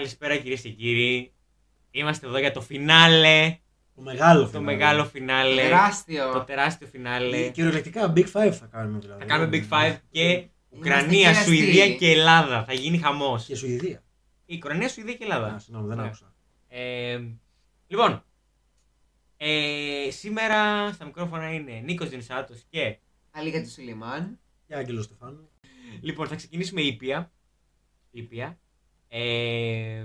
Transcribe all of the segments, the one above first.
Καλησπέρα κυρίες και κύριοι. Είμαστε εδώ για το φινάλε. Το μεγάλο Το φινάλε. μεγάλο φινάλε. Τεράστιο. Το τεράστιο φινάλε. Κυριολεκτικά Big Five θα κάνουμε δηλαδή. Θα κάνουμε Big Five και Είμαστε Ουκρανία, κεραστοί. Σουηδία και Ελλάδα. Θα γίνει χαμός. Και Σουηδία. Η Ουκρανία, Σουηδία και Α, Ελλάδα. συγγνώμη, δεν Ναι. άκουσα. Ε, λοιπόν, ε, σήμερα στα μικρόφωνα είναι Νίκος Δινσάτος και Αλίγα του Σουλιμάν. Και Άγγελος Στεφάνου. λοιπόν θα ξεκινήσουμε ήπια, ήπια ε,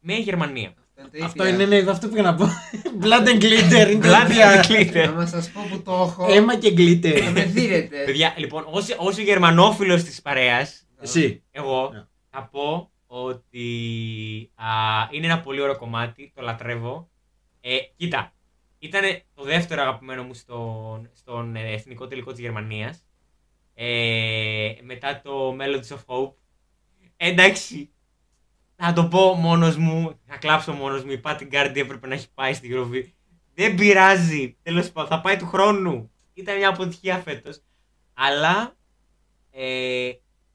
με Γερμανία. Αυτό είναι το Αυτό ίδιο. είναι, ναι, αυτό πήγα να πω. Blood and glitter. Είναι Blood τέτοια. and glitter. Να σας πω που το έχω. Αίμα και Να glitter. με δίνετε. Παιδιά, λοιπόν, ως, ως ο γερμανόφιλος της παρέας, Εσύ. εγώ Ναι. θα πω ότι α, είναι ένα πολύ ωραίο κομμάτι, το λατρεύω. Ε, κοίτα, ήταν το δεύτερο αγαπημένο μου στον, στον ε, εθνικό τελικό της Γερμανίας. Ε, μετά το Melodies of Hope. Ε, εντάξει, θα το πω μόνος μου, θα κλάψω μόνος μου. Η Patin Guardi έπρεπε να έχει πάει στη Eurovision. Δεν πειράζει, τέλος πάντων, θα πάει του χρόνου. Ήταν μια αποτυχία φέτος. Αλλά ε,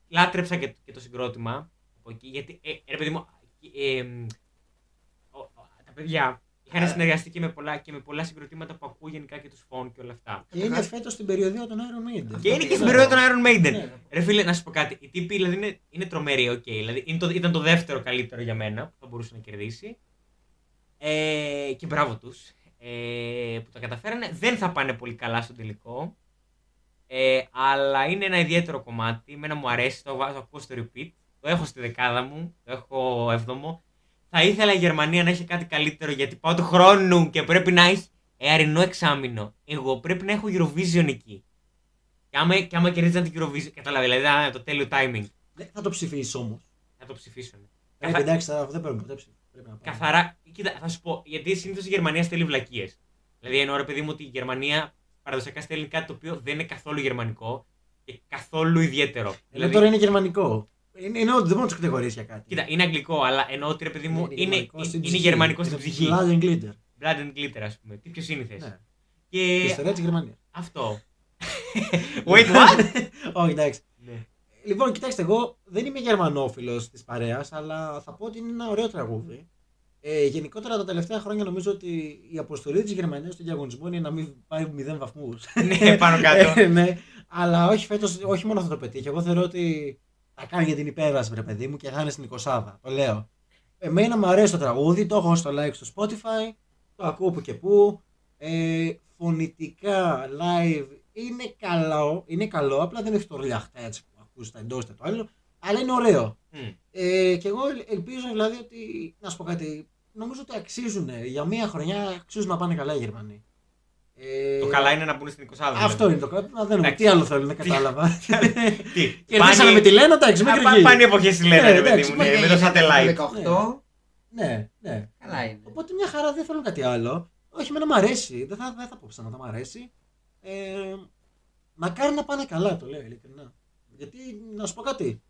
λάτρεψα και, και το συγκρότημα από εκεί, γιατί, ε, ρε παιδί μου, ε, ε, ο- ο- τα παιδιά είχαν Α. συνεργαστεί και με, πολλά, και με πολλά συγκροτήματα που ακούω γενικά και τους φων και όλα αυτά. Και είναι φέτος στην περιοδία των Iron Maiden. Και είναι και πήγα στην να περίοδο πω. των Iron Maiden. Ναι. Ρε φίλε, να σου πω κάτι. Οι τύποι δηλαδή είναι, είναι τρομεροί, οκ. Δηλαδή είναι το, ήταν το δεύτερο καλύτερο για μένα που θα μπορούσε να κερδίσει. Ε, και μπράβο τους. Ε, που τα καταφέρανε. Δεν θα πάνε πολύ καλά στο τελικό. Ε, αλλά είναι ένα ιδιαίτερο κομμάτι. Εμένα μου αρέσει, το, βάζω- το ακούω στο repeat. Το έχω στη δεκάδα μου, το έχω έβδομο. Θα ήθελα η Γερμανία να έχει κάτι καλύτερο γιατί πάω του χρόνου και πρέπει να έχει εαρινό εξάμεινο. Εγώ πρέπει να έχω Eurovision εκεί. Και άμα, και άμα κερδίζαν την Eurovision, κατάλαβε, δηλαδή θα είναι το τέλειο timing. Ναι, Θα το ψηφίσεις όμως. Θα το ψηφίσουν. Πρέπει Καθα- εντάξει, θα- δεν πρέπει να το ψηφίσει. Πρέπει να πάμε. Καθαρά, κοίτα, θα σου πω, γιατί συνήθως η Γερμανία στέλνει βλακίες. Δηλαδή εννοώ ρε παιδί μου ότι η Γερμανία παραδοσιακά στέλνει κάτι το οποίο δεν είναι καθόλου γερμανικό και καθόλου ιδιαίτερο. Ενώ δηλαδή, τώρα είναι γερμανικό. Είναι, είναι ότι δεν μπορεί να του κατηγορήσει για κάτι. Κοίτα, είναι αγγλικό, αλλά εννοώ ότι ρε παιδί μου είναι, γερμανικό στην είναι ψυχή. γερμανικό στην Είναι ψυχή. Blood and glitter. Blood and glitter, ας πούμε. Τι πιο σύνηθε. Ναι. Και Η ιστορία της Γερμανίας. αυτό. Wait, what? Όχι, εντάξει. ναι. Λοιπόν, κοιτάξτε, εγώ δεν είμαι γερμανόφιλος της παρέας, αλλά θα πω ότι είναι ένα ωραίο τραγούδι. Ε, γενικότερα τα τελευταία χρόνια νομίζω ότι η αποστολή της Γερμανίας στον διαγωνισμό είναι να μην πάει μηδέν βαθμούς. ναι, πάνω κάτω. ναι, αλλά όχι φέτος, όχι μόνο αυτό το πετύχει. Εγώ θεωρώ ότι θα κάνει για την υπέρβαση, βρε παιδί μου, και θα είναι στην 20 Το λέω. Εμένα μου αρέσει το τραγούδι, το έχω στο like στο Spotify, το ακούω που και που. Ε, φωνητικά, live, είναι καλό, είναι καλό, απλά δεν έχει το ριάχτα έτσι που ακούς τα εντός και το άλλο, αλλά είναι ωραίο. Μμ. Ε, και εγώ ελ- ελπίζω δηλαδή ότι, να σου πω κάτι, νομίζω ότι αξίζουν, για μία χρονιά αξίζουν να πάνε καλά οι Γερμανοί. Ε, Το καλά είναι να μπουν στην 20 αυτό είναι το καλό. Να δούμε. Εντάξει. Τι άλλο θέλουν, δεν κατάλαβα. Τι, Κερδίσαμε με τη Λένα, εντάξει, Α, μέχρι πά- εκεί. Πάνε οι εποχές της Λένα, Ναι, ρε παιδί εντάξει, μου, μα ναι, και με το satellite. 18. Ναι, ναι. Καλά είναι. Οπότε μια χαρά δεν θέλουν κάτι άλλο. Όχι, εμένα μου αρέσει. Δεν θα, δεν θα πω ψέματα, μου αρέσει. Ε, μακάρι να πάνε καλά, το λέω ειλικρινά. Γιατί, να σου πω κάτι,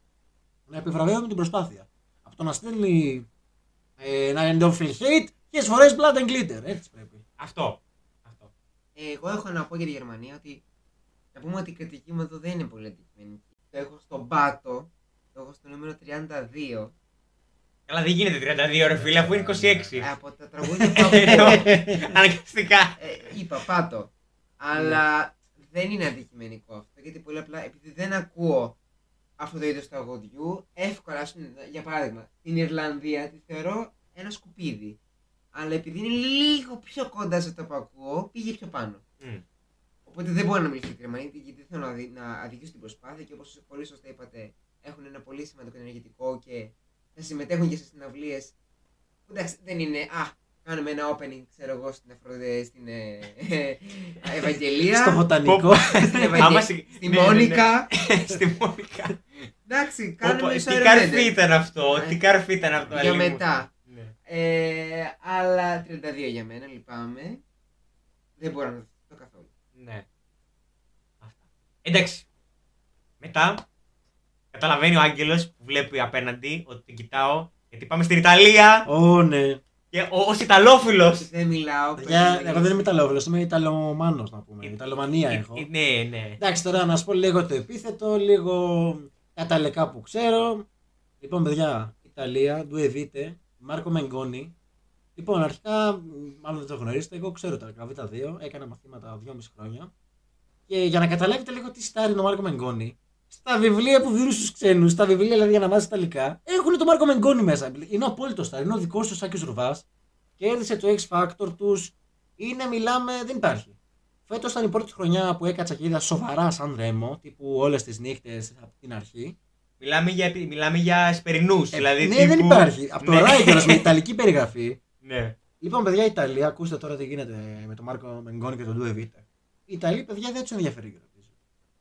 να επιβραβεύουμε την προσπάθεια. Από το να στέλνει ε, ένα endorphin hate και φορές blood and glitter. Έτσι πρέπει. Αυτό. Αυτό. Εγώ έχω να πω για τη Γερμανία ότι να πούμε ότι η κριτική μου εδώ δεν είναι πολύ αντικειμενική. Το έχω στον πάτο, το έχω στο νούμερο 32. Καλά, δεν γίνεται 32 ρε φίλε, αφού είναι 26. Ε, από τα τραγούδια που Εννοώ, ακούω. Αναγκαστικά. ε, είπα πάτο. Αλλά δεν είναι αντικειμενικό αυτό γιατί πολύ απλά επειδή δεν ακούω αυτό το είδος τραγουδιού, εύκολα, ας πούμε, για παράδειγμα, την Ιρλανδία τη θεωρώ ένα σκουπίδι. Αλλά επειδή είναι λίγο πιο κοντά σε αυτό που ακούω, πήγε πιο πάνω. Μμ. Οπότε δεν μπορώ να μιλήσω για τη Γερμανία γιατί δεν θέλω να, αδει- να αδικήσω την προσπάθεια και όπως πολύ σωστά είπατε, έχουν ένα πολύ σημαντικό ενεργητικό και θα συμμετέχουν και σε συναυλίες. Εντάξει, δεν είναι. Α, κάνουμε ένα opening, ξέρω εγώ, στην, Αφροδε, στην ε, ε, Ευαγγελία. Στο βοτανικό. στην Ευαγγε- Άμα συ- Στη ναι, ναι, ναι. Μόνικα. Στη Μόνικα. Εντάξει, Πω, πω, κάνουμε Τι μισό καρφί Iron ήταν αυτό, Ε, τι καρφί ήταν αυτό. Για αλήθεια μου. μετά. Ναι. Ε, αλλά 32 για μένα, λυπάμαι. Δεν μπορώ να το καθόλου. Ναι. Αυτά. Εντάξει. Μετά καταλαβαίνει ο Άγγελος που βλέπει απέναντι ότι την κοιτάω γιατί πάμε στην Ιταλία Ω, ναι. και ο, ως Ιταλόφιλος Δεν μιλάω. Για, πρέπει να εγώ δεν είμαι Ιταλόφιλος, είμαι Ιταλομάνος να πούμε. Ε, Ιταλομανία Ε, έχω. ε, Ναι, ναι. Εντάξει, τώρα να σου πω λίγο το επίθετο, λίγο τα ταλεκά που ξέρω. Λοιπόν, παιδιά, Ιταλία, του Εβίτε, Μάρκο Μενγκόνη. Λοιπόν, αρχικά, μ, μάλλον δεν το γνωρίζετε, εγώ ξέρω τα Β2, έκανα μαθήματα 2,5 χρόνια. Και για να καταλάβετε λίγο τι στάρει είναι ο Μάρκο Μενγκόνη, στα βιβλία που δίνουν στου ξένους, στα βιβλία δηλαδή για να μάθεις Ιταλικά, έχουν τον Μάρκο Μενγκόνη μέσα. Είναι ο απόλυτο στάρ, είναι ο δικός τους Σάκης Ρουβάς. Κέρδισε το X Factor τους. Είναι, μιλάμε, δεν υπάρχει. Φέτος ήταν η πρώτη χρονιά που έκατσα και είδα σοβαρά σαν ρέμο, τύπου όλες τις νύχτες από την αρχή. Μιλάμε για, μιλάμε για εσπερινούς, δηλαδή. ναι, δεν τύπου- υπάρχει. Από το Ναι. Rai κιόλας, με ιταλική περιγραφή. Ναι. Λοιπόν, παιδιά, Ιταλία, ακούστε τώρα τι γίνεται με τον Μάρκο Μενγκόνη και τον Ντούε Βίτε. Οι Ιταλοί, παιδιά, δεν τους ενδιαφέρει η Eurovision.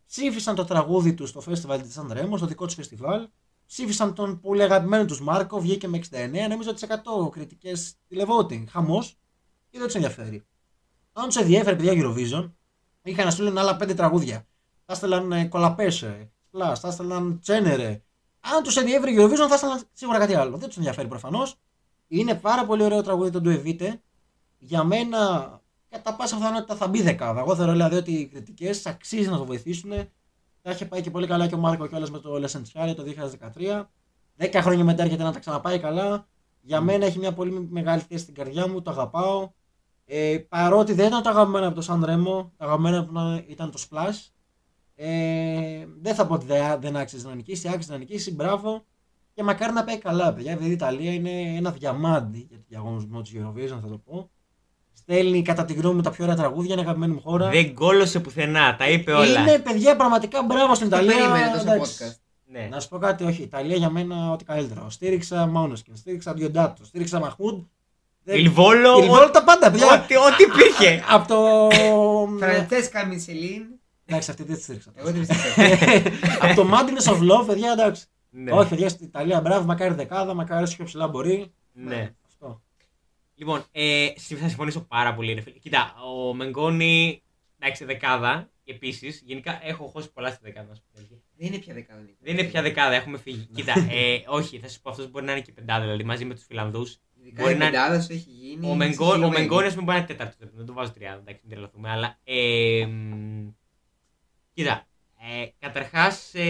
Ψήφισαν το τραγούδι τους στο festival της Σαν Ρέμο, στο δικό τους φεστιβάλ. Ψήφισαν τον πολύ αγαπημένο τους Μάρκο, βγήκε με 69, νομίζω 100 κριτικές τηλεβότινγκ. Χαμός και δεν τους ενδιαφέρει. Αν τους ενδιαφέρει, παιδιά, Eurovision, είχαν να στείλουν άλλα πέντε τραγούδια. Θα έστελναν ε, Κολαπέσε, Plus, θα έστελναν Τσένερε. Αν τους ενδιαφέρει η Eurovision, θα έστελναν σίγουρα κάτι άλλο. Δεν τους ενδιαφέρει προφανώς. Είναι πάρα πολύ ωραίο τραγούδι το Ντουεβίτε. Για μένα, κατά πάσα πιθανότητα θα μπει δεκάδα. Εγώ θεωρώ δηλαδή ότι οι κριτικές αξίζει να το βοηθήσουν. Τα είχε πάει και πολύ καλά και ο Μάρκο κιόλας με το Λεσεντσιάρι το 2013. Δέκα χρόνια μετά έρχεται να τα ξαναπάει καλά. Για μένα έχει μια πολύ μεγάλη θέση στην καρδιά μου, το αγαπάω. Ε, παρότι δεν ήταν το αγαπημένο από το Σαν Ρέμο, το αγαπημένο που ήταν το Splash. Ε, δεν θα πω ότι δεν, δεν άξιζε να νικήσει, άξιζε να νικήσει, μπράβο. Και μακάρι να πάει καλά, παιδιά. Επειδή η Ιταλία είναι ένα διαμάντι για τον διαγωνισμό της Eurovision, θα το πω. Στέλνει κατά τη γνώμη μου τα πιο ωραία τραγούδια, είναι αγαπημένη μου χώρα. Δεν κόλωσε πουθενά, τα είπε όλα. Είναι παιδιά πραγματικά μπράβο στην Το Ιταλία. περίμενε τόσο εντάξει. podcast. Ναι. Να σου πω κάτι, όχι. Η Ιταλία για μένα ό,τι καλύτερο. Στήριξα Μόνοσκιν, στήριξα Διοντάτο, στήριξα Μαχούντ. Δεν- Ιλβόλο, Ιλβόλο τα πάντα, παιδιά. ό,τι, ό,τι υπήρχε. Από το. Φραντσέσκα Μισελίν. Εντάξει, αυτή δεν τη στήριξα. Εγώ δεν πιστεύω. Από το Madness of Love, παιδιά, εντάξει. ναι. Όχι, παιδιά, στην Ιταλία, μπράβο, μακάρι δεκάδα, μακάρι όσο πιο ψηλά μπορεί. ναι. Αυτό. Λοιπόν, ε, συ- θα συμφωνήσω πάρα πολύ. Ρε, φίλε. Κοίτα, ο Μενγκόνη, εντάξει, δεκάδα επίσης. Γενικά έχω χώσει πολλά στη δεκάδα. να σου πω την αλήθεια. Δεν είναι πια δεκάδα. Νίκο. Δεν είναι πια δεκάδα, έχουμε φύγει. Κοίτα, ε, όχι, θα σου πω αυτός μπορεί να είναι και πεντάδα, δηλαδή μαζί με τους Φιλανδούς. Ειδικά Μπορεί η να- πεντάδα σου έχει γίνει. Ο, Μενγκό, ο ξεχυλωμένη. Μενγκόνη, ας πούμε, μπορεί να είναι τέταρτος. Δεν το βάζω τριάδα, εντάξει, μην τρελαθούμε. Αλλά. Ε, μ, κοίτα, ε, καταρχάς, ε,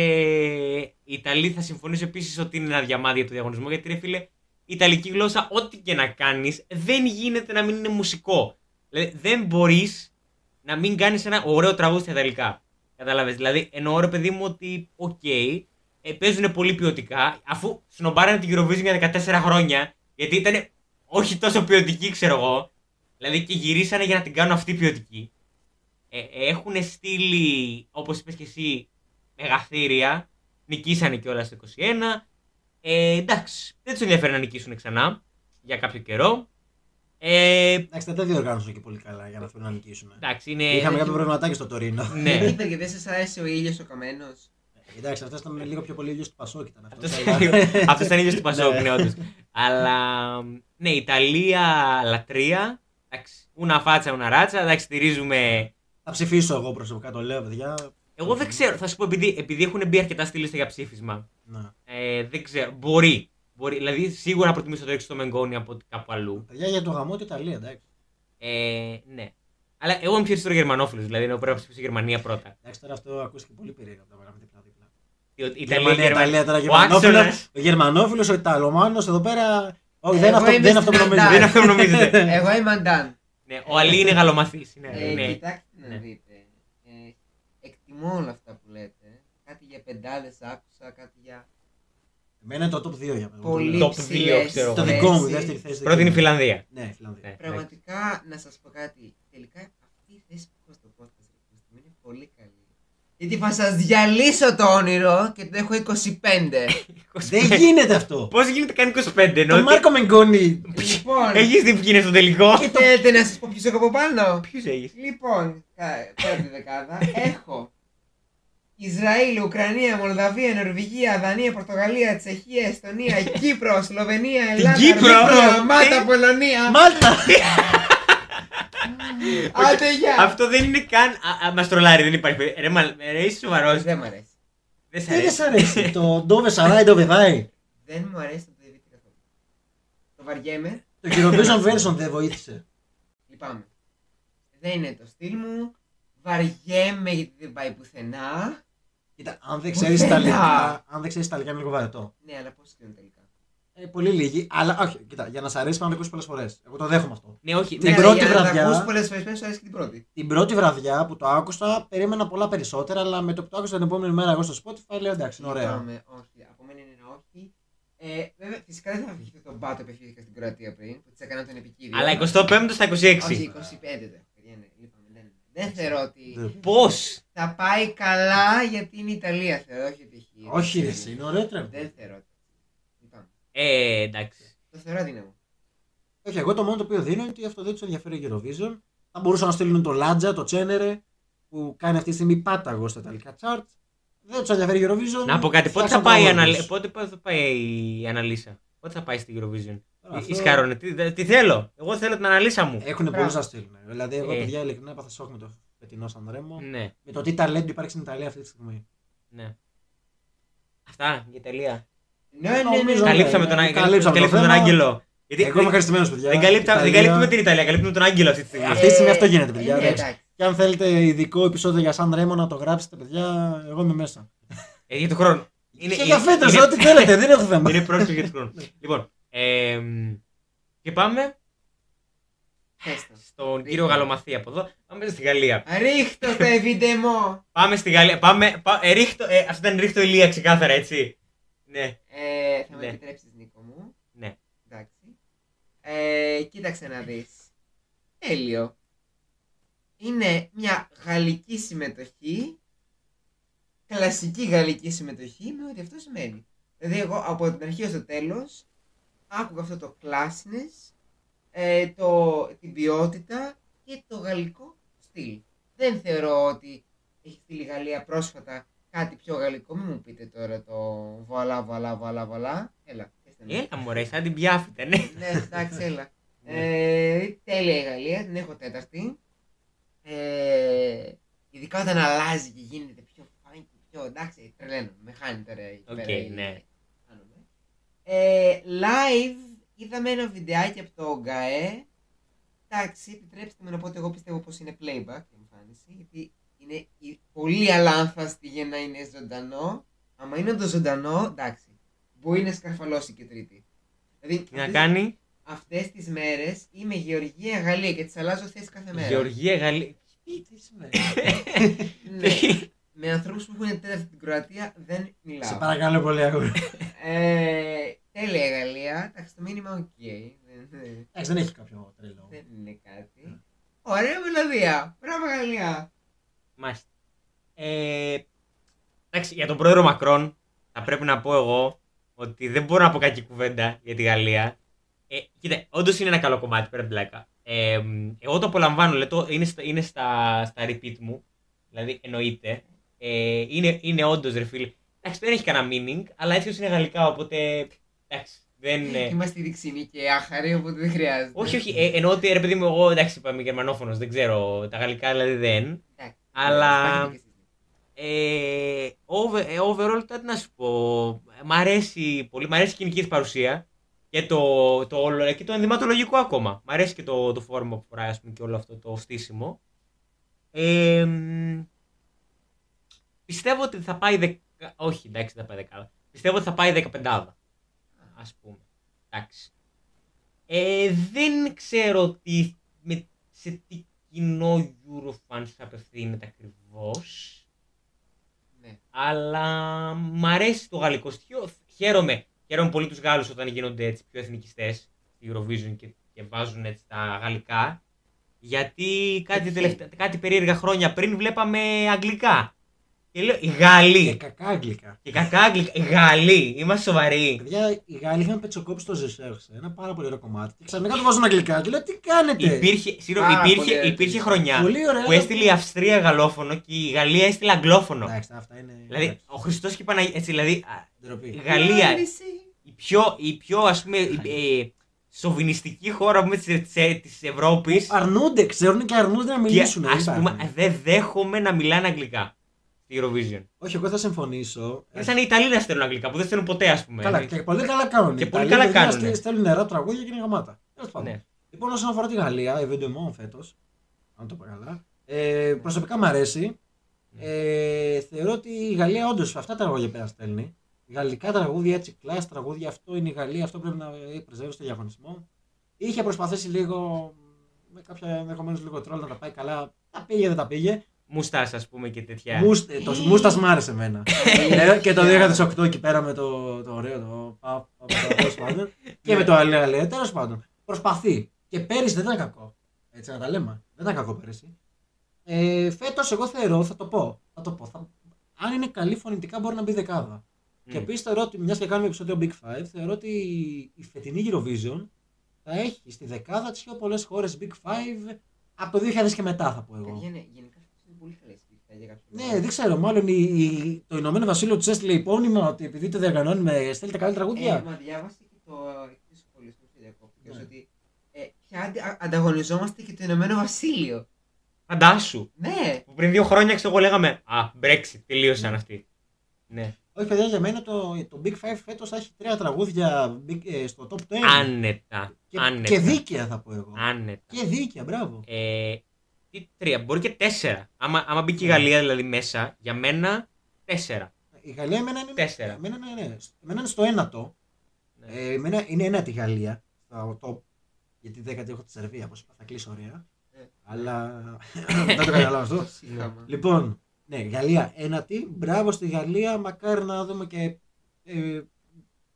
οι Ιταλοί θα συμφωνήσω επίσης ότι είναι ένα διαμάντι του διαγωνισμού. Γιατί, ρε φίλε, η Ιταλική γλώσσα, ό,τι και να κάνεις, δεν γίνεται να μην είναι μουσικό. Δηλαδή, δεν μπορείς να μην κάνεις ένα ωραίο τραγούδι στα Ιταλικά. Κατάλαβες; Δηλαδή, εννοώ ρε παιδί μου ότι, οκ, ε, παίζουν πολύ ποιοτικά, αφού σνομπάρανε την Eurovision για 14 χρόνια, γιατί ήταν όχι τόσο ποιοτική, ξέρω εγώ. Δηλαδή και γυρίσανε για να την κάνουν αυτή ποιοτική. Ε, έχουν στείλει, όπως είπες και εσύ, μεγαθύρια. Νικήσανε κιόλας το 21. Ε, εντάξει, δεν τους ενδιαφέρει να νικήσουν ξανά για κάποιο καιρό. Ε, Εντάξει, δεν τα διοργάνωσαν και πολύ καλά για να θέλουν να νικήσουν. εντάξει, είναι. Είχαμε κάποιο προβληματάκι στο Τωρίνο. Ναι. Είπε και δεν σας άρεσε ο ήλιος ο καμένος. Εντάξει, αυτός ήταν λίγο πιο πολύ ήλιος του Πασόκ. Ήταν αυτός. Αυτός ήταν ίδιο του Πασόκ, Ναι. ναι, όντως. Αλλά ναι, Ιταλία λατρεία. Εντάξει, ούνα φάτσα, ούνα ράτσα. Εντάξει, στηρίζουμε. Θα ψηφίσω εγώ προσωπικά, το λέω, παιδιά. Εγώ δεν ξέρω, θα σου πω επειδή, επειδή έχουν μπει αρκετά στη λίστα για ψήφισμα. Ναι. Ε, δεν ξέρω, μπορεί. μπορεί. Δηλαδή, σίγουρα να προτιμήσω το ρίξω στο Μενγκόνι από ότι κάπου αλλού. Παιδιά για το γαμό του Ιταλία, εντάξει. Ε, ναι. Αλλά εγώ είμαι πιο περισσότερο γερμανόφιλος, δηλαδή να πρέπει να ψηφίσω Γερμανία πρώτα. Εντάξει, τώρα αυτό ακούστηκε πολύ περίεργα από τα παράμε δίπλα-δίπλα. Η Ιταλία, Γερμανία, Γερμανία. Ιταλία, τώρα Ο γερμανόφιλο. άξονας. Ο γερμανόφιλος, ο Ιταλομάνος εδώ πέρα. Όχι, δεν είναι Εγώ αυτό, είμαι δεν είναι αυτό που στην νομίζετε. Δεν είναι αυτό που νομίζετε. Εγώ είμαι Αντάν. Ναι, ο Αλή είναι γαλομαθής. Ναι, Ε, ναι. Κοιτάξτε να Ναι. δείτε. Ε, εκτιμώ όλα αυτά που λέτε. Κάτι για πεντάδες άκουσα, κάτι για Εμένα είναι το top 2 για μένα. πολύ Top ψηλές δύο, ξέρω εγώ. Το δικό μου, η θέσεις. δεύτερη θέση. Πρώτη είναι η δική μου. Φιλανδία. Ναι, Φιλανδία. Ναι. Πραγματικά να σας πω κάτι. Τελικά αυτή η θέση που έχω στο podcast ρε Κώστα, μου είναι πολύ καλή. Γιατί θα σας διαλύσω το όνειρο και το έχω 25. Δεν γίνεται αυτό. Πώς γίνεται καν 25 ενώ. Το Μάρκο Μενγκόνη. λοιπόν, Έχεις δει που είναι στο τελικό; θέλετε να σας πω ποιος έχω από πάνω; Ποιου έχεις; Λοιπόν, κα- πρώτη δεκάδα έχω Ισραήλ, Ουκρανία, Μολδαβία, Νορβηγία, Δανία, Πορτογαλία, Τσεχία, Εστονία, Κύπρο, Σλοβενία, Ελλάδα, Κύπρο; Λιβύα, Μάλτα, Τι; Πολωνία. Μάλτα! Άντε γεια. Αυτό δεν είναι καν. Α, α, μας τρολάρει, δεν υπάρχει. περί- Ρε, μα, ρε είσαι σοβαρός. Δεν μου αρέσει. Δεν σ' Τι δεν σ' αρέσει. αρέσει. Το Ντόβε Σαράι, Ντόβε Δάι. Δεν μου αρέσει το DVD καθόλου. Το βαριέμαι. Το Eurovision version δεν βοήθησε. Λυπάμαι. Δεν είναι το στυλ μου. Βαριέμαι γιατί δεν πάει πουθενά. Κοίτα, αν δεν ξέρεις Πουθενά. Ιταλικά, αν δεν ξέρεις Ιταλικά είναι λίγο βαρετό. Ναι, αλλά πώς είναι τελικά. Ε, πολύ λίγοι. Αλλά όχι, κοίτα, για να σ' αρέσει πρέπει να το ακούσεις πολλές φορές. Εγώ το δέχομαι αυτό. Ναι, όχι. Την ναι, πρώτη για να τα βραδιά- ακούς πολλές φορές, πρέπει να σου αρέσει και την πρώτη. Την πρώτη βραδιά που το άκουσα, περίμενα πολλά περισσότερα, αλλά με το που το άκουσα την επόμενη μέρα εγώ στο Spotify, λέω εντάξει, είναι ωραίο. Λυπάμαι, όχι. Από μένα είναι ένα όχι. Ε, βέβαια, φυσικά δεν θα αφήσει τον πάτο που έφυγε στην Κροατία πριν, που της έκανα τον επικύριο. Αλλά 25ο στα 26. Όχι, 25 το. παιδιά, ναι, λυπάμαι, δεν, δεν θεωρώ ότι Δεν- Πώς; θα πάει καλά γιατί είναι η Ιταλία, θεωρώ, όχι ότι έχει. Όχι, ρε, εσύ, είναι ωραίο τρέμ. Δεν θεωρώ. ότι- Λυπάμαι. Ε, εντάξει. Το θεωρώ αδύναμο. Όχι, εγώ το μόνο το οποίο δίνω είναι ότι αυτό δεν τους ενδιαφέρει η Eurovision. Θα μπορούσαν να στείλουν το Λάτζα, το Τσένερε, που κάνει αυτή τη στιγμή πάταγο στα ιταλικά chart. Δεν τους ενδιαφέρει η Eurovision. Να πω κάτι. Πότε θα, φτιάξαν πάει η το Αναλ... όργανο. πότε, πότε θα πάει η Αναλύσα; Πότε θα πάει στη Eurovision; Αυτό- Η Σκαρόνε. Τι, τι θέλω; Εγώ θέλω την Αναλύσα μου. Έχουν Μπράβο. πολλούς να στείλουν. Δηλαδή, εγώ Ε. παιδιά ειλικρινά έπαθα σοκ με το φετινό Σαν Ρέμο. Ναι, Με το τι ταλέντο υπάρχει στην Ιταλία αυτή τη στιγμή. ναι. Αυτά για Ιταλία. Ναι, ναι, ναι. Νομίζω, ναι. Καλύψαμε ναι, τον, ναι, Άγγελο. καλύψαμε το καλύψαμε τον θέμα. Άγγελο. Γιατί Εγώ είμαι ευχαριστημένος, παιδιά. δεν, καλύπτα, δεν Ιταλία. καλύπτουμε την Ιταλία, καλύπτουμε τον Άγγελο αυτή τη στιγμή. Αυτή τη στιγμή αυτό γίνεται, παιδιά. Ε, ναι, εντάξει. εντάξει. Και αν θέλετε ειδικό επεισόδιο για Σαν Ρέμο να το γράψετε, παιδιά, εγώ είμαι μέσα. Ε, για τον χρόνο. Είναι, και είναι- για φέτο, είναι- ό,τι θέλετε, δεν έχω θέμα. Είναι πρόσκληση για τον χρόνο. λοιπόν, εμ, και πάμε Πες το. στον κύριο Γαλομαθή από εδώ. Πάμε στη Γαλλία. Ρίχτω το ευидεμό. Πάμε στη Γαλλία. Πάμε. Πά, ε, ρίχτω, ε, αυτό ήταν ρίχτω ηλία ξεκάθαρα, έτσι. Ναι, Ε, θα με Ναι. επιτρέψεις Νίκο μου. ναι. Εντάξει. Ε, κοίταξε να δεις. Τέλειο. Είναι μια γαλλική συμμετοχή, κλασική γαλλική συμμετοχή με ό,τι αυτό σημαίνει. Δηλαδή εγώ από την αρχή ως το τέλος άκουγα αυτό το classiness, ε, το, την ποιότητα και το γαλλικό στυλ. Δεν θεωρώ ότι έχει στείλει η Γαλλία πρόσφατα κάτι πιο γαλλικό. Μην μου πείτε τώρα το voilà, voilà, voilà, voilà. Έλα, πέστε μου. Έλα μωρέ, σαν την Πιάφ ήταν, ναι. Ναι, εντάξει, έλα. ε, τέλεια η Γαλλία, την έχω τέταρτη. Ε, ειδικά όταν αλλάζει και γίνεται πιο fine και πιο εντάξει, τρελαίνω. Με χάνει τώρα εκεί Οκ, πέρα η- ναι. χάνομαι. Ε, live είδαμε ένα βιντεάκι από το ΓΑΕ. Εντάξει, επιτρέψτε μου να πω ότι εγώ πιστεύω πως είναι playback η εμφάνιση, γιατί είναι η- πολύ αλάνθαστη για να είναι ζωντανό. Άμα είναι το ζωντανό, εντάξει, μπορεί να σκαρφαλώσει και τρίτη. Δηλαδή, Τι να αυτές- κάνει; Αυτές τις μέρες είμαι Γεωργία Γαλλία και τις αλλάζω θέση κάθε μέρα. Γεωργία, Γαλλία. Τι σημαίνει; Ναι. με ανθρώπους που έχουν τέταρτη την Κροατία δεν μιλάω. Σε παρακαλώ πολύ, αγόρι. Ε, τέλεια η Γαλλία. Εντάξει, το μήνυμα οκ. Δεν, Εντάξει, δεν έχει κάποιο τρελό. δεν είναι κάτι. Ωραία μελωδία. Μπράβο Γαλλία. Μάλιστα. Ε, εντάξει, για τον πρόεδρο Μακρόν θα πρέπει να πω εγώ ότι δεν μπορώ να πω κακή κουβέντα για τη Γαλλία. Ε, κοίτα, όντως είναι ένα καλό κομμάτι πέρα από την πλάκα. Ε, εγώ το απολαμβάνω, λέει, το, είναι, στα, είναι στα, στα repeat μου. Δηλαδή εννοείται. Ε, είναι είναι όντως ρε φίλε. Εντάξει, δεν έχει κανένα meaning, αλλά έτσι όσο είναι γαλλικά, οπότε. Εντάξει, δεν. ε, Είμαστε δεξινοί και άχαροι, οπότε δεν χρειάζεται. όχι, όχι, ε, εννοώ ότι ρε παιδί μου, εγώ εντάξει, είπαμε γερμανόφωνος, δεν ξέρω. Τα γαλλικά δηλαδή δεν. Εντάξει, αλλά- σπάχετε κι εσείς. Ε, over, ε, overall, τι να σου πω. Μ' αρέσει πολύ. Μ' αρέσει η κοινική της παρουσία. Και το, το, όλο- και το ενδυματολογικό ακόμα. Μ' αρέσει και το, το φόρμα που φοράει, ας πούμε, και όλο αυτό το στήσιμο. Ε, μ, πιστεύω ότι θα πάει δεκα... Όχι, εντάξει, δεν θα πάει δεκάδα. Πιστεύω ότι θα πάει δεκαπεντάδα. Ας πούμε. Εντάξει. Ε, δεν ξέρω τι, με, σε τι κοινό Eurofans απευθύνεται ακριβώς. Ναι. Αλλά μ' αρέσει το γαλλικό στοιχείο. Χαίρομαι. Χαίρομαι πολύ τους Γάλλους όταν γίνονται έτσι πιο εθνικιστές στη Eurovision και, και βάζουν έτσι τα γαλλικά. Γιατί κάτι, Όχι. τελευταία, κάτι περίεργα χρόνια πριν βλέπαμε αγγλικά. Και λέω, οι Γάλλοι. Και κακά αγγλικά. Και κακά αγγλικά. Οι Γαλλοί. Είμαστε σοβαροί. Παιδιά, οι Γάλλοι είχαν πετσοκόψει το Ζεσέρξ. Ένα πάρα πολύ ωραίο κομμάτι. Και ξαφνικά το βάζουν αγγλικά. Και λέω τι κάνετε; Υπήρχε, συγγνώμη, Πάρα υπήρχε, πολύ υπήρχε έτσι. χρονιά Πολύ ωραία. που έστειλε η Αυστρία γαλλόφωνο και η Γαλλία έστειλε αγγλόφωνο. Εντάξει, αυτά είναι. Δηλαδή, εντάξει, ο Χριστός και η Παναγία. Έτσι, δηλαδή, α, η ντροπή. Γαλλία, Άλυση. η πιο, η πιο ας πούμε, ε, σοβινιστική χώρα πούμε, της, της, της Ευρώπης Αρνούνται, ξέρουν και αρνούνται να και μιλήσουν. ας δεν πούμε υπάρχουν. δεν δέχομαι να μιλάνε αγγλικά στη Eurovision. Όχι, εγώ θα συμφωνήσω. Είναι σαν οι Ιταλοί να στέλνουν αγγλικά που δεν στέλνουν ποτέ ας πούμε. Καλά, και πολύ καλά κάνουν. Και Οι πολύ Ιταλοί, καλά παιδιά, κάνουνε. στέλνουν νερά τραγούδια και είναι γαμάτα. Τέλος πάντων. Ναι. Λοιπόν, όσον αφορά τη Γαλλία, Ευεντεμόν φέτος, αν το πω καλά, ε, προσωπικά μου αρέσει. Ναι. Ε, θεωρώ ότι η Γαλλία όντως αυτά τα τραγούδια πέρα στέλνει. Γαλλικά τραγούδια έτσι, κλάσ τραγούδια, αυτό είναι η Γαλλία, αυτό πρέπει να πρεσβεύει στο διαγωνισμό. Είχε προσπαθήσει λίγο με κάποια ενδεχομένως λίγο τρόλ να τα πάει καλά. Τα πήγε, δεν τα πήγε. Μουστάς, ας πούμε και τέτοια. Μουστ, ε, το Μούστα μ' άρεσε εμένα. Ε, και το 2008 εκεί πέρα με το, το ωραίο το πα- πα- πα- τέλος πάντων. και με το αλέ αλέ, τέλος πάντων. Προσπαθεί. Και πέρυσι δεν ήταν κακό. Έτσι να τα λέμε. Δεν ήταν κακό πέρυσι. Ε, Φέτος, εγώ θεωρώ, θα το πω. Θα το πω θα... Αν είναι καλή φωνητικά, μπορεί να μπει δεκάδα. Και Μμ. επίσης θεωρώ ότι, μιας και κάνουμε επεισόδιο Big Five, θεωρώ ότι η φετινή Eurovision θα έχει στη δεκάδα τι πιο πολλές χώρες Big Five από το 2000 και μετά, θα πω εγώ. Παιδιά, ναι, γενικά αυτό είναι πολύ καλή στιγμή για κάποιο Ναι, δεν ξέρω. Μάλλον η, η- το Ηνωμένο Βασίλειο του έστειλε υπόμνημα ότι επειδή το διοργανώνουμε, στέλνετε καλή Ε, τραγούδια. μα διάβασα και το εκτός σχολής που διακόπτηκες Ναι. ότι ε, πια αντι- ανταγωνιζόμαστε και το Ηνωμένο Βασίλειο. Φαντάσου. Ναι, Που πριν δύο χρόνια ξέρω εγώ λέγαμε Α, Brexit, τελείωσαν αυτοί. Ναι. Όχι, παιδιά, για μένα το, το Big Five φέτος θα έχει τρία τραγούδια big, ε, στο top 10. Άνετα. και, άνετα. και δίκαια θα πω εγώ. Άνετα. Και δίκαια, μπράβο. Ε, τι τρία, μπορεί και τέσσερα. Άμα, άμα μπει και η Γαλλία δηλαδή μέσα, για μένα τέσσερα. Η Γαλλία εμένα είναι, Τέσσερα. εμένα, ναι, ναι. εμένα είναι στο ένατο. Ναι. Ε, εμένα είναι ένατη η Γαλλία. Στο top. Γιατί δέκατη έχω τη Σερβία, όπως είπα, θα κλείσω ωραία. Ε. Αλλά δεν το καταλαβαίνω αυτό. Σύγχαμα. Λοιπόν, ναι, Γαλλία ένατη. Μπράβο στη Γαλλία. Μακάρι να δούμε και, ε,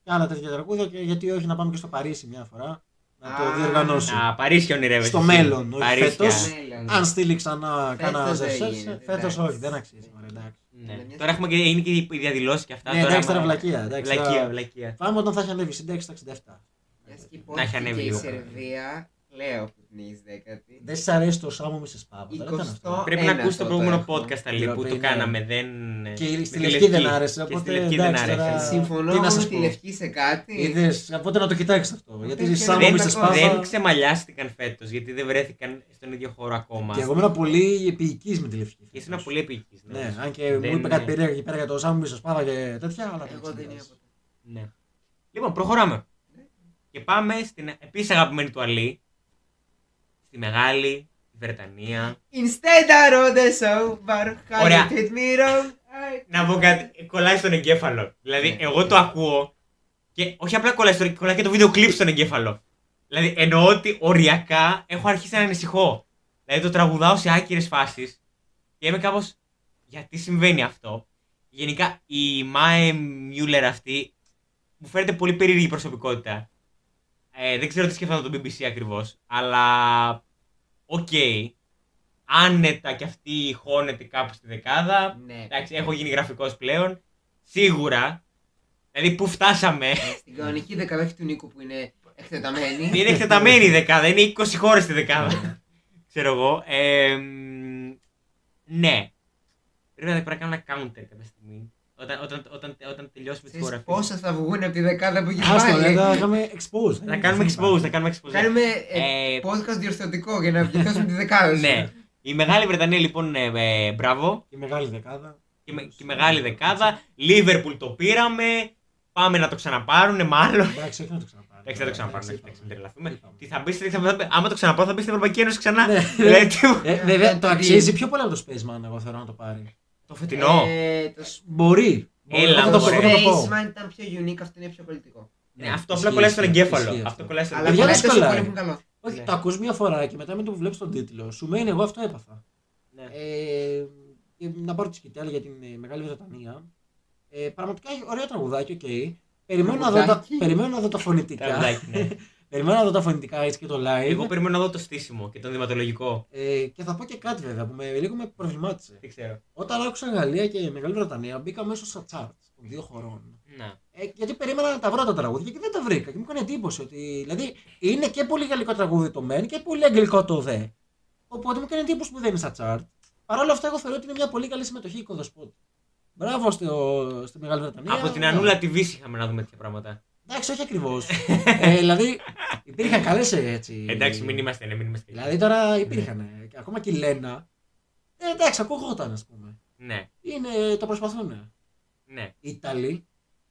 και άλλα τέτοια τραγούδια. Και γιατί όχι να πάμε και στο Παρίσι μια φορά. Να το Α, διοργανώσουμε. Α, Παρίσι ονειρεύεσαι. Στο εσύ. μέλλον, όχι Παρίσια. φέτος. Μέλλον. Αν στείλει ξανά κάνα Φέτος δεν ζευσές, γίνεται, φέτος εντάξει. όχι, δεν αξίζει. Ωραία, εντάξει. Ναι. Ναι, μια Τώρα έχουμε και, είναι και οι διαδηλώσεις και αυτά. Ναι, εντάξει, τώρα άμα- βλακεία. εντάξει, Βλακεία, τώρα- βλακεία. Πάμε όταν θα έχει ανέβει η σύνταξη στα 67. Μιας και Να έχει υπόθηκε ανέβει και η λίγο. Σερβία, λέω που την έχεις δέκατη. Δεν σα αρέσει το Σάμο Μισες Πάπα. δεν ήταν αυτό. 20. Πρέπει να Ένα ακούσει το αυτό προηγούμενο το έχω. podcast Ali, που Λεπή, το ναι. κάναμε. Δεν... Και με στη τη Λευκή δεν άρεσε. Και στη Οπότε Λευκή δεν εντάξει, άρεσε. τώρα- Συμφωνώ τι να με σας τη πω. Λευκή σε κάτι. Είδες, οπότε να το κοιτάξεις αυτό. Γιατί Δεν- Σάμο Δεν, Μισες κακό, δεν Πάπα. ξεμαλιάστηκαν φέτος γιατί δεν βρέθηκαν στον ίδιο χώρο ακόμα. Και εγώ ήμουν πολύ επίοικης με τη Λευκή. Και ήσουν πολύ επίκη. Ναι, αν και μου είπε κάτι περίεργο εκεί πέρα για το Σάμο Μισες Πάπα και τέτοια. Αλλά Εγώ εντάξει, δεν δεν είμαι πειράζει. ποτέ. Ναι. Λοιπόν, προχωράμε. Ναι. Και πάμε στην επίσης αγαπημένη του Αλή. Στη μεγάλη Βρετανία. Instead I wrote a song, but how Ωραία. you treat me wrong. I- Να πω κάτι, κολλάει στον εγκέφαλο. Δηλαδή, Ναι. εγώ το ακούω και όχι απλά κολλάει στον κολλάει και το βίντεο κλιπ στον εγκέφαλο. Δηλαδή, εννοώ ότι οριακά έχω αρχίσει να ανησυχώ. Δηλαδή, το τραγουδάω σε άκυρες φάσεις και είμαι κάπως. Γιατί συμβαίνει αυτό; Γενικά, η Μάε Μιούλερ αυτή μου φαίνεται πολύ περίεργη προσωπικότητα. Ε, δεν ξέρω τι σκέφτονται το BBC ακριβώς. Αλλά. Οκ. Άνετα κι αυτή χώνεται κάπου στη δεκάδα. Ναι. Εντάξει, έχω γίνει γραφικός πλέον. Σίγουρα. Δηλαδή, πού φτάσαμε. Ε, Στην κανονική δεκαδόχη του Νίκου που είναι εκτεταμένη. είναι εκτεταμένη η δεκάδα. Είναι 20 χώρες στη δεκάδα. Ξέρω εγώ. Ε, μ, ναι. Πρέπει να, πρέπει να κάνω ένα counter κάποια στιγμή. Όταν, όταν, όταν, όταν τελειώσουμε τι Ξέρεις χώρε. πόσα θα βγουν από τη δεκάδα που έχει Άστο, βάλει. δεν θα κάνουμε expose. Θα κάνουμε expose, θα κάνουμε expose. Κάνουμε Ε, ε, podcast διορθωτικό για να διορθώσουμε τη δεκάδα σου. ναι. Η Μεγάλη Βρετανία λοιπόν, ε, ε, μπράβο. Η μεγάλη δεκάδα. Και, με- και η μεγάλη δεκάδα. Λίβερπουλ το πήραμε. Πάμε να το ξαναπάρουνε μάλλον. Εντάξει, όχι να το ξαναπάρουμε. Εντάξει, δεν το ξαναπάρουμε. Εντάξει, Εντάξει, μην τρελαθούμε. είπαμε. Τι θα μπεις, τι θα μπεις, άμα το ξαναπάω, θα μπεις στην Ευρωπαϊκή Ένωση ξανά. Ναι. Δηλαδή, τι- Ε, βέβαια, το Ε, αξίζει πιο πολύ από το Spaceman, εγώ θεωρώ να το πάρει. Το φετινό. Ε, το Μπορεί. Έλα, Εγώ θα το, μωρέ. εγώ θα το πω. Spaceman ήταν πιο unique, αυτό είναι πιο πολιτικό. Ναι, αυτό ισχύει, απλά κολλάει στον ισχύει, εγκέφαλο. ισχύει Αυτό κολλάει στον Αλλά Παιδιά, εγκέφαλο. κολλάει δεν τόσο κολλάει. πολύ που είναι καλό. Όχι, Ναι. το ακούς μια φορά και μετά με το που βλέπεις τον τίτλο, σου μένει εγώ αυτό έπαθα. Ναι. Ε, και να πάρω τη σκυτάλη για την ε, Μεγάλη Βρετανία. Ε, πραγματικά έχει ωραία τραγουδάκι, οκ. Περιμένω, να δω τα, Τραγουδάκι. περιμένω να δω τα φωνητικά. Τραγουδάκι, ναι. περιμένω να δω τα φωνητικά έτσι και το live. Εγώ περιμένω να δω το στήσιμο και το ενδυματολογικό. Ε, και θα πω και κάτι βέβαια που με, λίγο με προβλημάτισε. Δεν ξέρω. Όταν άκουσα Γαλλία και Μεγάλη Βρετανία, μπήκα μέσα στα charts των δύο χωρών. Να. Ε, γιατί περίμενα να τα βρω τα τραγούδια και δεν τα βρήκα. Και μου έκανε εντύπωση ότι δηλαδή είναι και πολύ γαλλικό τραγούδι το μεν και πολύ αγγλικό το δε. Οπότε μου έκανε εντύπωση που δεν είναι στα chart. Παρ' όλα αυτά, εγώ θεωρώ ότι είναι μια πολύ καλή συμμετοχή οικοδοσπότη. Μπράβο στο, στη Μεγάλη Βρετανία. Από την Ναι. Ανούλα TV είχαμε να δούμε τέτοια πράγματα. Εντάξει, όχι ακριβώς. ε, δηλαδή υπήρχαν καλές έτσι. Εντάξει, μην είμαστε, ναι, μην είμαστε. Δηλαδή τώρα υπήρχαν. ε, και Ακόμα και η Λένα. Ε, εντάξει, ακούγονταν ας πούμε. Ναι, Είναι, το προσπαθούν. ναι. Οι Ιταλοί.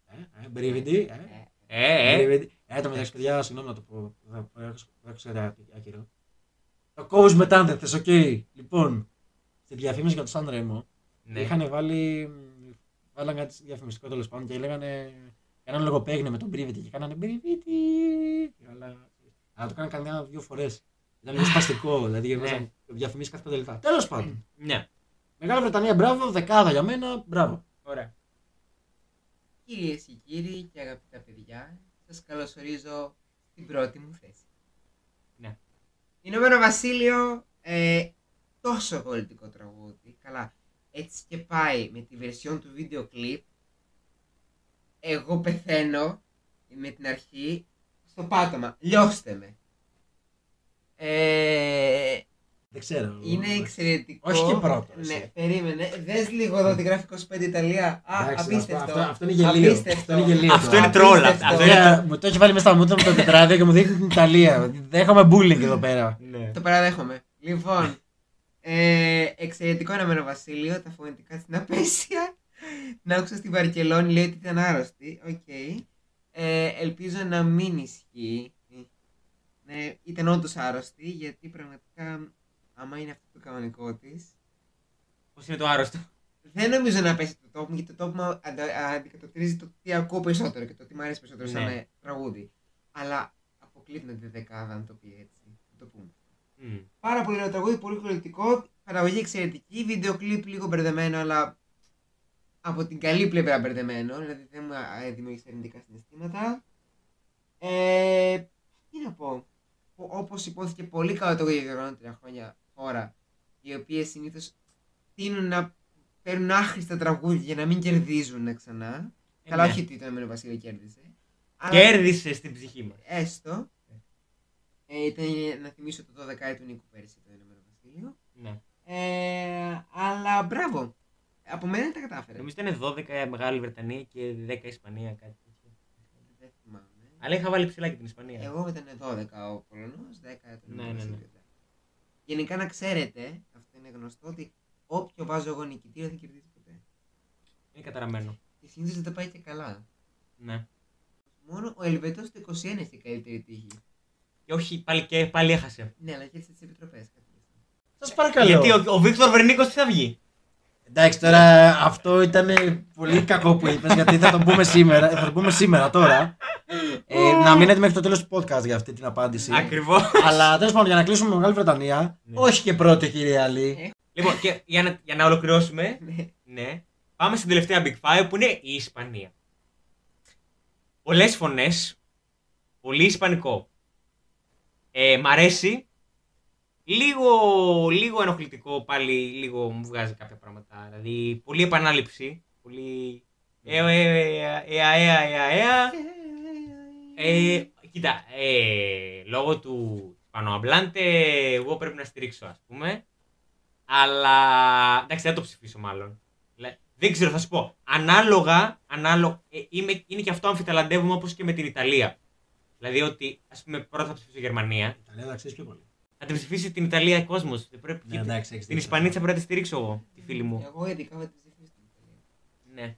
Ε, ε, Μπρίβιντι, ε. Ε, ε. Ε, ε, το μεταξύ, παιδιά, συγγνώμη να το πω. Δεν δεν ξέρω άκυρο. Το κόβεις μετά, δεν θες, οκ. Λοιπόν, στη διαφήμιση για το Σαν Ρέμο Ναι. είχαν βάλει μ, Βάλαν κάτι διαφημιστικό τέλος πάντων και λέγανε. Κάνανε λογοπαίγνιο με τον Πρίβιτη και κάνανε Πρίβιτη. Αλλά, αλλά το κάνανε καμιά δύο φορές. Ήταν λίγο σπαστικό, δηλαδή Ναι. βάζαν διαφημίσεις κάθε πέντε λεπτά. Τέλος πάντων. Ναι. Μεγάλη Βρετανία, μπράβο, δεκάδα για μένα, μπράβο. Ωραία. Κυρίες και κύριοι και αγαπητά παιδιά, σας καλωσορίζω στην πρώτη μου θέση. Ναι. Ηνωμένο Βασίλειο, ε, τόσο πολιτικό τραγούδι. Καλά, έτσι και πάει με τη βερσιόν του βίντεο κλιπ. Εγώ πεθαίνω με την αρχή στο πάτωμα. Λιώστε με. Ε, Δεν ξέρω. είναι εξαιρετικό. Όχι και πρώτο, εσύ. Ναι, περίμενε. Δες λίγο εδώ τη γράφει 25 Ιταλία. Α, Εντάξει, απίστευτο. Αυτό, αυτό, αυτό είναι γελοίο. Απίστευτο. Αυτό είναι γελοίο. Αυτό τώρα. είναι τρολ. Απίστευτο. Αυτό είναι Βέβαια, μου το έχεις βάλει μέσα στα μούτρα με το τετράδιο και μου δείχνεις την Ιταλία. Δέχομαι bullying εδώ πέρα. Ναι. Το παραδέχομαι. Λοιπόν, ε, εξαιρετικό Ηνωμένο Βασίλειο, τα φωνητικά ήταν απαίσια. Να άκουσα στη Βαρκελόνη, λέει ότι ήταν άρρωστη. Οκ. Ε, ελπίζω να μην ισχύει. Ναι, ήταν όντως άρρωστη, γιατί πραγματικά, άμα είναι αυτό το κανονικό της, Πώς είναι το άρρωστο; δεν νομίζω να πέσει το τόπο μου, γιατί το τόπο μου αντα- αντικατοπτρίζει το τι ακούω περισσότερο και το τι μου αρέσει περισσότερο σαν Ναι. ε, τραγούδι. Αλλά αποκλείται τη δεκάδα, αν το πει έτσι. Να το πούμε. Μμ. Πάρα πολύ ωραίο τραγούδι, πολύ χωρητικό. Παραγωγή εξαιρετική. Βίντεο κλιπ λίγο μπερδεμένο, αλλά από την καλή πλευρά μπερδεμένο. Δηλαδή δεν μου α, δημιουργήσει αρνητικά συναισθήματα. Ε, τι να πω. Όπως υπόθηκε πολύ καλό το για τρία χρόνια χώρα, οι οποίες συνήθως τείνουν να παίρνουν άχρηστα τραγούδια για να μην κερδίζουν ξανά. Ε, Καλά, ναι. όχι ότι το Ηνωμένο Βασίλειο κέρδισε. Αλλά- Κέρδισε στην ψυχή μας. Έστω. Ε, ήταν να θυμίσω το 12 του Νίκου πέρυσι το Ηνωμένο Βασίλειο. Ναι. Ε, αλλά μπράβο. Από μένα τα κατάφερε. Νομίζω ήταν 12 Μεγάλη Βρετανία και 10 Ισπανία, κάτι τέτοιο. Δεν θυμάμαι. Αλλά είχα βάλει ψηλά και την Ισπανία. Εγώ ήταν 12 ο Πολωνός, 10 το Ναι, Ηνωμένο ναι, ναι. Βασίλειο. Γενικά να ξέρετε, αυτό είναι γνωστό, ότι όποιο βάζω εγώ νικητήριο δεν κερδίζει ποτέ. Είναι καταραμένο. Και συνήθως δεν τα πάει και καλά. Ναι. Μόνο ο Ελβετός το 21 είναι στην καλύτερη τύχη. Και όχι, πάλι, και πάλι έχασε. Ναι, αλλά κέρδισε τις επιτροπέ. Σα παρακαλώ. Γιατί ο, ο Βίκτορ Βερνίκος τι θα βγει; Εντάξει, τώρα αυτό ήταν πολύ κακό που είπες γιατί θα το πούμε σήμερα. Θα το πούμε σήμερα τώρα. ε, να μείνετε μέχρι το τέλος του podcast για αυτή την απάντηση. Ακριβώς. Αλλά τέλος πάντων, για να κλείσουμε με Μεγάλη Βρετανία, Ναι. όχι και πρώτη, κύριε Αλή. λοιπόν, και για να, για να ολοκληρώσουμε, Ναι. ναι, πάμε στην τελευταία Big Five που είναι η Ισπανία. Πολλές φωνές, πολύ ισπανικό. Ε, μ' αρέσει. Λίγο, λίγο ενοχλητικό πάλι, λίγο μου βγάζει κάποια πράγματα. Δηλαδή, πολύ επανάληψη. Πολύ. Ε, ε, ε, ε, ε, ε, ε, ε, κοίτα, ε, λόγω του Πανοαμπλάντε, εγώ πρέπει να στηρίξω, ας πούμε. Αλλά, εντάξει, δεν θα το ψηφίσω μάλλον. Λε- Δεν ξέρω, θα σου πω. Ανάλογα, ανάλογα ε, είμαι, είναι και αυτό αμφιταλαντεύουμε όπως και με την Ιταλία. Δηλαδή ότι, ας πούμε, πρώτα θα ψηφίσω Γερμανία. Η Ιταλία αξίζει πιο πολύ. Θα την ψηφίσει την Ιταλία κόσμος. Δεν πρέπει. Ναι, κοίτα, εντάξει, έχεις την δίκιο. Ισπανία θα πρέπει να τη στηρίξω εγώ, τη φίλη μου. Εγώ ειδικά με τι ψηφίσει στην Ιταλία.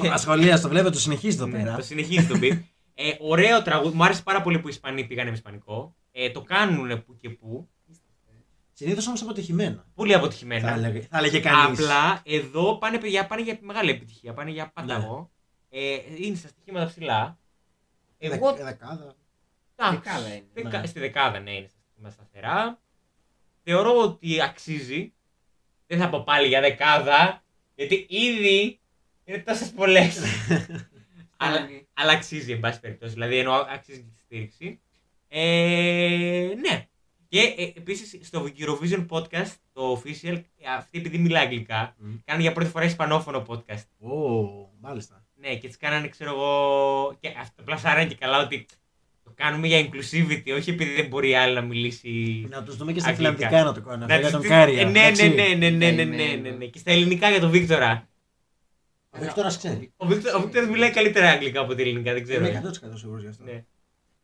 Ναι. Ασχολία, το βλέπετε, το συνεχίζει εδώ Ναι, πέρα. Το συνεχίζει το beat. Ε, ωραίο τραγούδι. Μου άρεσε πάρα πολύ που οι Ισπανοί πήγανε με Ισπανικό. Ε, το κάνουν που και που. Συνήθως όμως αποτυχημένα. Πολύ αποτυχημένα. Θα έλεγε, θα έλεγε κανείς. Απλά εδώ πάνε, παιδιά, πάνε για μεγάλη επιτυχία. Πάνε για Ναι. πάταγο. Ε, είναι στα στοιχήματα ψηλά. Εγώ. Δεκάδα. εντάξει, Δεκάδα είναι. δεκα- Ναι. Στη δεκάδα, ναι, είναι στα στοιχήματα σταθερά. Θεωρώ ότι αξίζει. Δεν θα πω πάλι για δεκάδα. Γιατί ήδη είναι τόσες πολλές. αλλά, Φτάνει. αλλά αξίζει, εν πάση περιπτώσει. Δηλαδή, εννοώ αξίζει και τη στήριξη. Ε, ναι. Και ε, επίσης στο Eurovision podcast, το official, ε, αυτή επειδή μιλάει αγγλικά, Μμ. κάνουν για πρώτη φορά ισπανόφωνο podcast. Ω, μάλιστα. Ναι, και τι κάνανε, ξέρω εγώ. Και αυτό πλασάρανε και καλά ότι το κάνουμε για inclusivity, όχι επειδή δεν μπορεί άλλη να μιλήσει. Να τους δούμε και στα Αγγλικά. φιλανδικά να το κάνουν. Να Αυτό για τους τον δει- Κάρια. Ε, Ναι, ναι, εντάξει. ναι, ναι, ναι, ναι, ναι, Καημένο. ναι, ναι. Και στα ελληνικά για τον Βίκτορα. Ο Βίκτορας ξέρει. Ο Βίκτορα, ο Βίκτορας μιλάει καλύτερα αγγλικά από τη ελληνικά, δεν ξέρω. Είμαι 100% σίγουρος γι' αυτό. Ναι.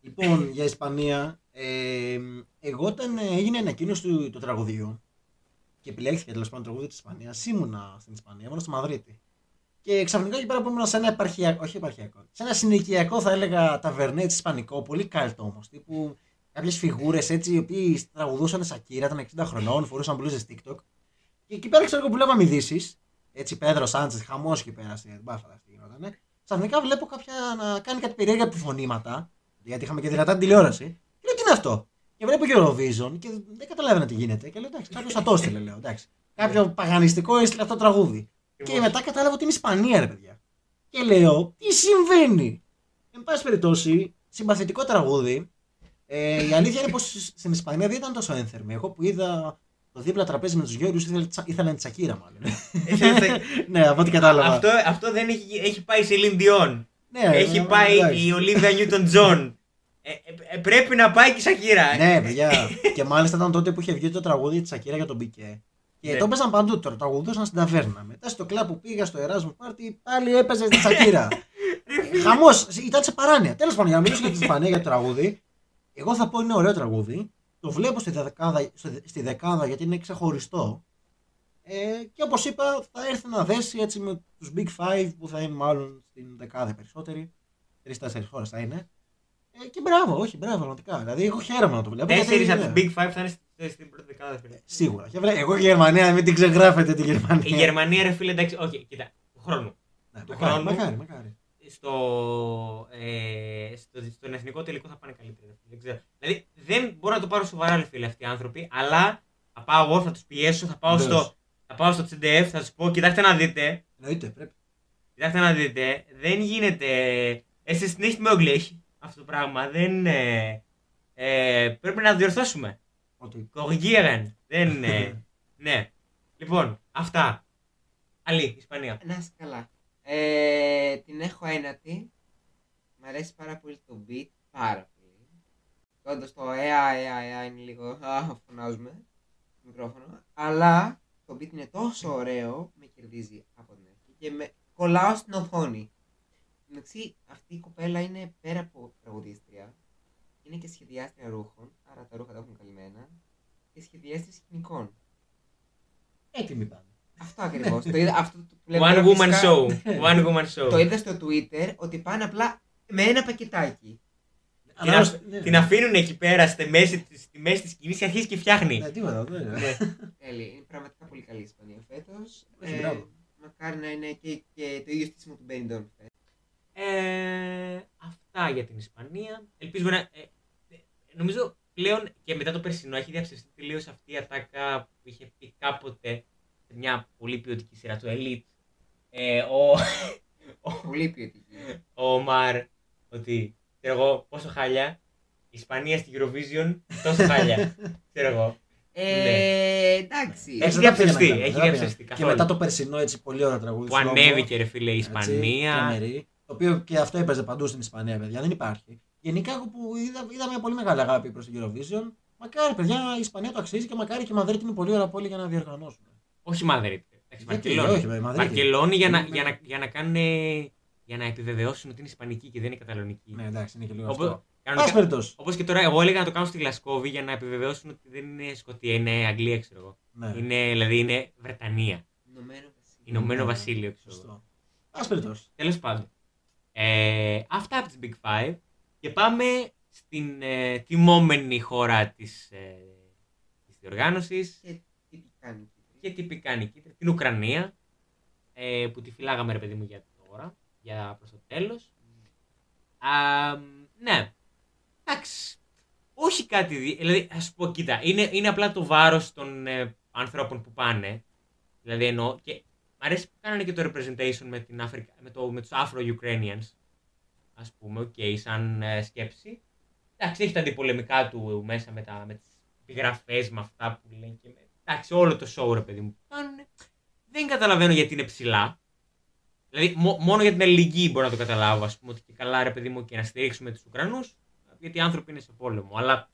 Λοιπόν, για Ισπανία, ε, εγώ όταν ε, έγινε η ανακοίνωση του, του τραγουδιού και επιλέχθηκε τέλος πάντων το τραγούδι της Ισπανίας, ήμουνα στην Ισπανία, ήμουνα στη Μαδρίτη. Και ξαφνικά εκεί πέρα που ήμουν σε ένα επαρχιακό, όχι επαρχιακό, σε ένα συνοικιακό θα έλεγα ταβερνέ τη Ισπανικό, πολύ κάλτο όμως. Τύπου κάποιες φιγούρες έτσι, οι οποίοι τραγουδούσαν σακύρα, ήταν 60 χρονών, φορούσαν μπλούζες TikTok. Και εκεί πέρα ξέρω εγώ που λέγαμε ειδήσει. Έτσι, Πέδρο Σάντσε, χαμός εκεί πέρα στην Μπάφαλα. Τι γινότανε. Ξαφνικά βλέπω κάποια να κάνει κάτι περίεργα επιφωνήματα. Γιατί είχαμε και δυνατά την τηλεόραση. Και λέω τι είναι αυτό; Και βλέπω και Eurovision και δεν καταλάβαινα τι γίνεται. Και λέω εντάξει, κάποιος θα το έστειλε, λέω. Εντάξει. Κάποιο παγανιστικό έστειλε αυτό το τραγούδι. Και μετά κατάλαβα ότι είναι Ισπανία, ρε παιδιά. Και λέω, τι συμβαίνει; Εν πάση περιπτώσει, συμπαθητικό τραγούδι. Ε, η αλήθεια είναι πως στην Ισπανία δεν ήταν τόσο ένθερμη. Εγώ που είδα το δίπλα τραπέζι με τους Γιώργους ήθελα, ήθελα τσακίρα, μάλλον. ναι, από ό,τι κατάλαβα. Αυτό, αυτό δεν έχει, έχει πάει σε Λινδιόν. Ναι, έχει ε, πάει εντάξει. η Ολίβια Νιούτον Τζον. Ε, ε, ε, πρέπει να πάει και η Σακύρα. Ναι, παιδιά. και μάλιστα ήταν τότε που είχε βγει το τραγούδι τη Σακύρα για τον Μπικέ. Και Ναι. το έπαιζαν παντού τώρα. Το τραγουδούσαν στην ταβέρνα. Μετά στο κλαμπ που πήγα στο Erasmus Party πάλι έπαιζε στη Σακύρα. Χαμός. Ήταν σε παράνοια. Τέλος πάντων, για να μιλήσω για την Ισπανία για το τραγούδι. Εγώ θα πω είναι ωραίο τραγούδι. Το βλέπω στη δεκάδα, στη- στη δεκάδα γιατί είναι ξεχωριστό. Ε, και όπως είπα, θα έρθει να δέσει έτσι με τους Big Five που θα είναι μάλλον στην δεκάδα οι περισσότεροι. Τρει-τέσσερι χώρες θα είναι. Ε, και μπράβο, όχι, μπράβο, πραγματικά. Δηλαδή, εγώ χαίρομαι να το βλέπω. Τέσσερις γιατί, από τους ναι, Big Five θα είναι στη- στην πρώτη δεκάδα. φίλε. Σίγουρα. Και βλέ- Εγώ η Γερμανία, μην την ξεγράφετε τη Γερμανία. Η Γερμανία, ρε φίλε, εντάξει, όχι, κοίτα, του χρόνου. Ναι, του μακάρι, χρόνου. μακάρι, μακάρι. στο, ε, στο, στον εθνικό τελικό θα πάνε καλύτερα. ρε φίλε, Δεν ξέρω. Δηλαδή δεν μπορώ να το πάρω σοβαρά, ρε φίλε, αυτοί οι άνθρωποι, αλλά θα πάω εγώ, θα τους πιέσω, θα πάω, Βεβαίως. στο, θα πάω στο CDF, θα τους πω: Κοιτάξτε να δείτε, Εννοείται, πρέπει. κοιτάξτε να δείτε, δεν γίνεται. Es ist nicht möglich αυτό το πράγμα. Δεν, ε, ε, πρέπει να το διορθώσουμε. Ότι Κοργίρεν. Δεν. Ε, ναι. Λοιπόν, αυτά. Αλλή, Ισπανία. Να είσαι καλά. Ε, την έχω ένατη. Μ' αρέσει πάρα πολύ το beat. Πάρα πολύ. Όντως το ΕΑ, ΕΑ, ΕΑ είναι λίγο. Α, φωνάζουμε. στο Μικρόφωνο. Αλλά το beat είναι τόσο ωραίο. Με κερδίζει από την αρχή. Και με κολλάω στην οθόνη. Εντάξει, αυτή η κοπέλα είναι πέρα από τραγουδίστρια. Είναι και σχεδιάστρια ρούχων. Άρα τα ρούχα τα έχουν καλυμμένα. Και σχεδιάστρια σκηνικών. έτοιμοι πάμε. Αυτό ακριβώς. το είδα, αυτό το βλέπω One woman φυσικά- show. One woman show. Το είδα στο Twitter ότι πάνε απλά με ένα πακετάκι. Την, Αλλά, αφ- ναι. την αφήνουν εκεί πέρα στη μέση, της- στη μέση της σκηνής και αρχίζει και φτιάχνει. Ναι, τίποτα, ναι, ναι. Τέλει. Είναι πραγματικά πολύ καλή η Ισπανία φέτος. Όχι, μπράβο. μακάρι να είναι και, και το ίδιο στήσιμο του Benny Dunn φέτος. Ε, αυτά για την Ισπανία. Ελπίζω να. Ε, ε, νομίζω πλέον και μετά το περσινό έχει διαψευστεί τελείως αυτή η ατάκα που είχε πει κάποτε σε μια πολύ ποιοτική σειρά του Elite. Ε, ο, ο, Πολύ ποιοτική. ο Μαρ ότι ξέρω εγώ πόσο χάλια. Η Ισπανία στη Eurovision τόσο χάλια. ξέρω εγώ. Ε, εντάξει. Έχει Δεν τα διαψευστεί, πήγαινα έχει καλά, δεν τα διαψευστεί πήγαινα. Και καθόλου. μετά το περσινό έτσι πολύ ωραίο τραγούδι. Που Slow Mo, ανέβηκε ρε φίλε η έτσι, Ισπανία. τρομερή, το οποίο και αυτό έπαιζε παντού στην Ισπανία, παιδιά. Δεν υπάρχει. Γενικά, εγώ που είδα, είδα μια πολύ μεγάλη αγάπη προς την Eurovision. Μακάρι, παιδιά, η Ισπανία το αξίζει και μακάρι και η Μαδρίτη είναι πολύ ωραία πόλη για να διοργανώσουν. Όχι Μαδρίτη. Εντάξει, Γιατί, Βαρκελόνη. όχι, με Μαδρίτη. Βαρκελόνη για να, Ναι. για, να, για να κάνουν. Για να επιβεβαιώσουν ότι είναι Ισπανική και δεν είναι Καταλωνική. Ναι, εντάξει, είναι και λίγο Όπως- αυτό. κανονικά- Πάση περιπτώσει. Όπως και τώρα, εγώ έλεγα να το κάνω στη Γλασκόβη για να επιβεβαιώσουν ότι δεν είναι Σκοτία, είναι Αγγλία, ξέρω εγώ. Ναι. Είναι, δηλαδή είναι Βρετανία. Ηνωμένο Βασίλειο. Ηνωμένο Ναι, ναι. Βασίλειο, ξέρω εγώ. Σωστό. Πάση περιπτώσει. Τέλος πάντων. Ε, αυτά από τις Big Five. Και πάμε στην ε, τιμόμενη χώρα της, ε, της διοργάνωσης. Και τυπικά νικήτρια. και τυπικά νικήτρια, την Ουκρανία, ε, που τη φυλάγαμε ρε παιδί μου για τώρα, για προς το τέλος. Α, ναι, εντάξει, όχι κάτι, δι- δηλαδή θα σου πω κοίτα, είναι, είναι απλά το βάρος των ε, ανθρώπων που πάνε, δηλαδή εννοώ και μ' αρέσει που κάνανε και το representation με, την Αφρικα-, με, το, με τους Afro-Ukrainians, ας πούμε, οκ, σαν ε, σκέψη. Εντάξει, έχει τα αντιπολεμικά του μέσα με, τα, με τις επιγραφές, με αυτά που λένε και με, εντάξει, όλο το show ρε παιδί μου που κάνουνε. Δεν καταλαβαίνω γιατί είναι ψηλά. Δηλαδή, μο- μόνο για την αλληλεγγύη μπορώ να το καταλάβω, ας πούμε, ότι και καλά ρε παιδί μου και να στηρίξουμε τους Ουκρανούς, γιατί οι άνθρωποι είναι σε πόλεμο. Αλλά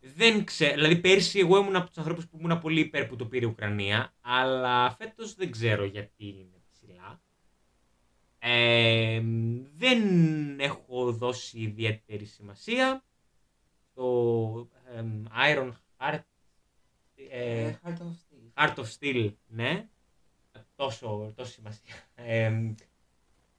δεν ξέρω. Δηλαδή, πέρσι εγώ ήμουν από τους ανθρώπους που ήμουν πολύ υπέρ που το πήρε η Ουκρανία, αλλά φέτος δεν ξέρω γιατί είναι ψηλά. Ε, δεν έχω δώσει ιδιαίτερη σημασία. Το εμ, Iron Heart. ε, Ε, Heart of Steel. Heart of Steel, ναι. Τόσο, τόσο σημασία. Ε,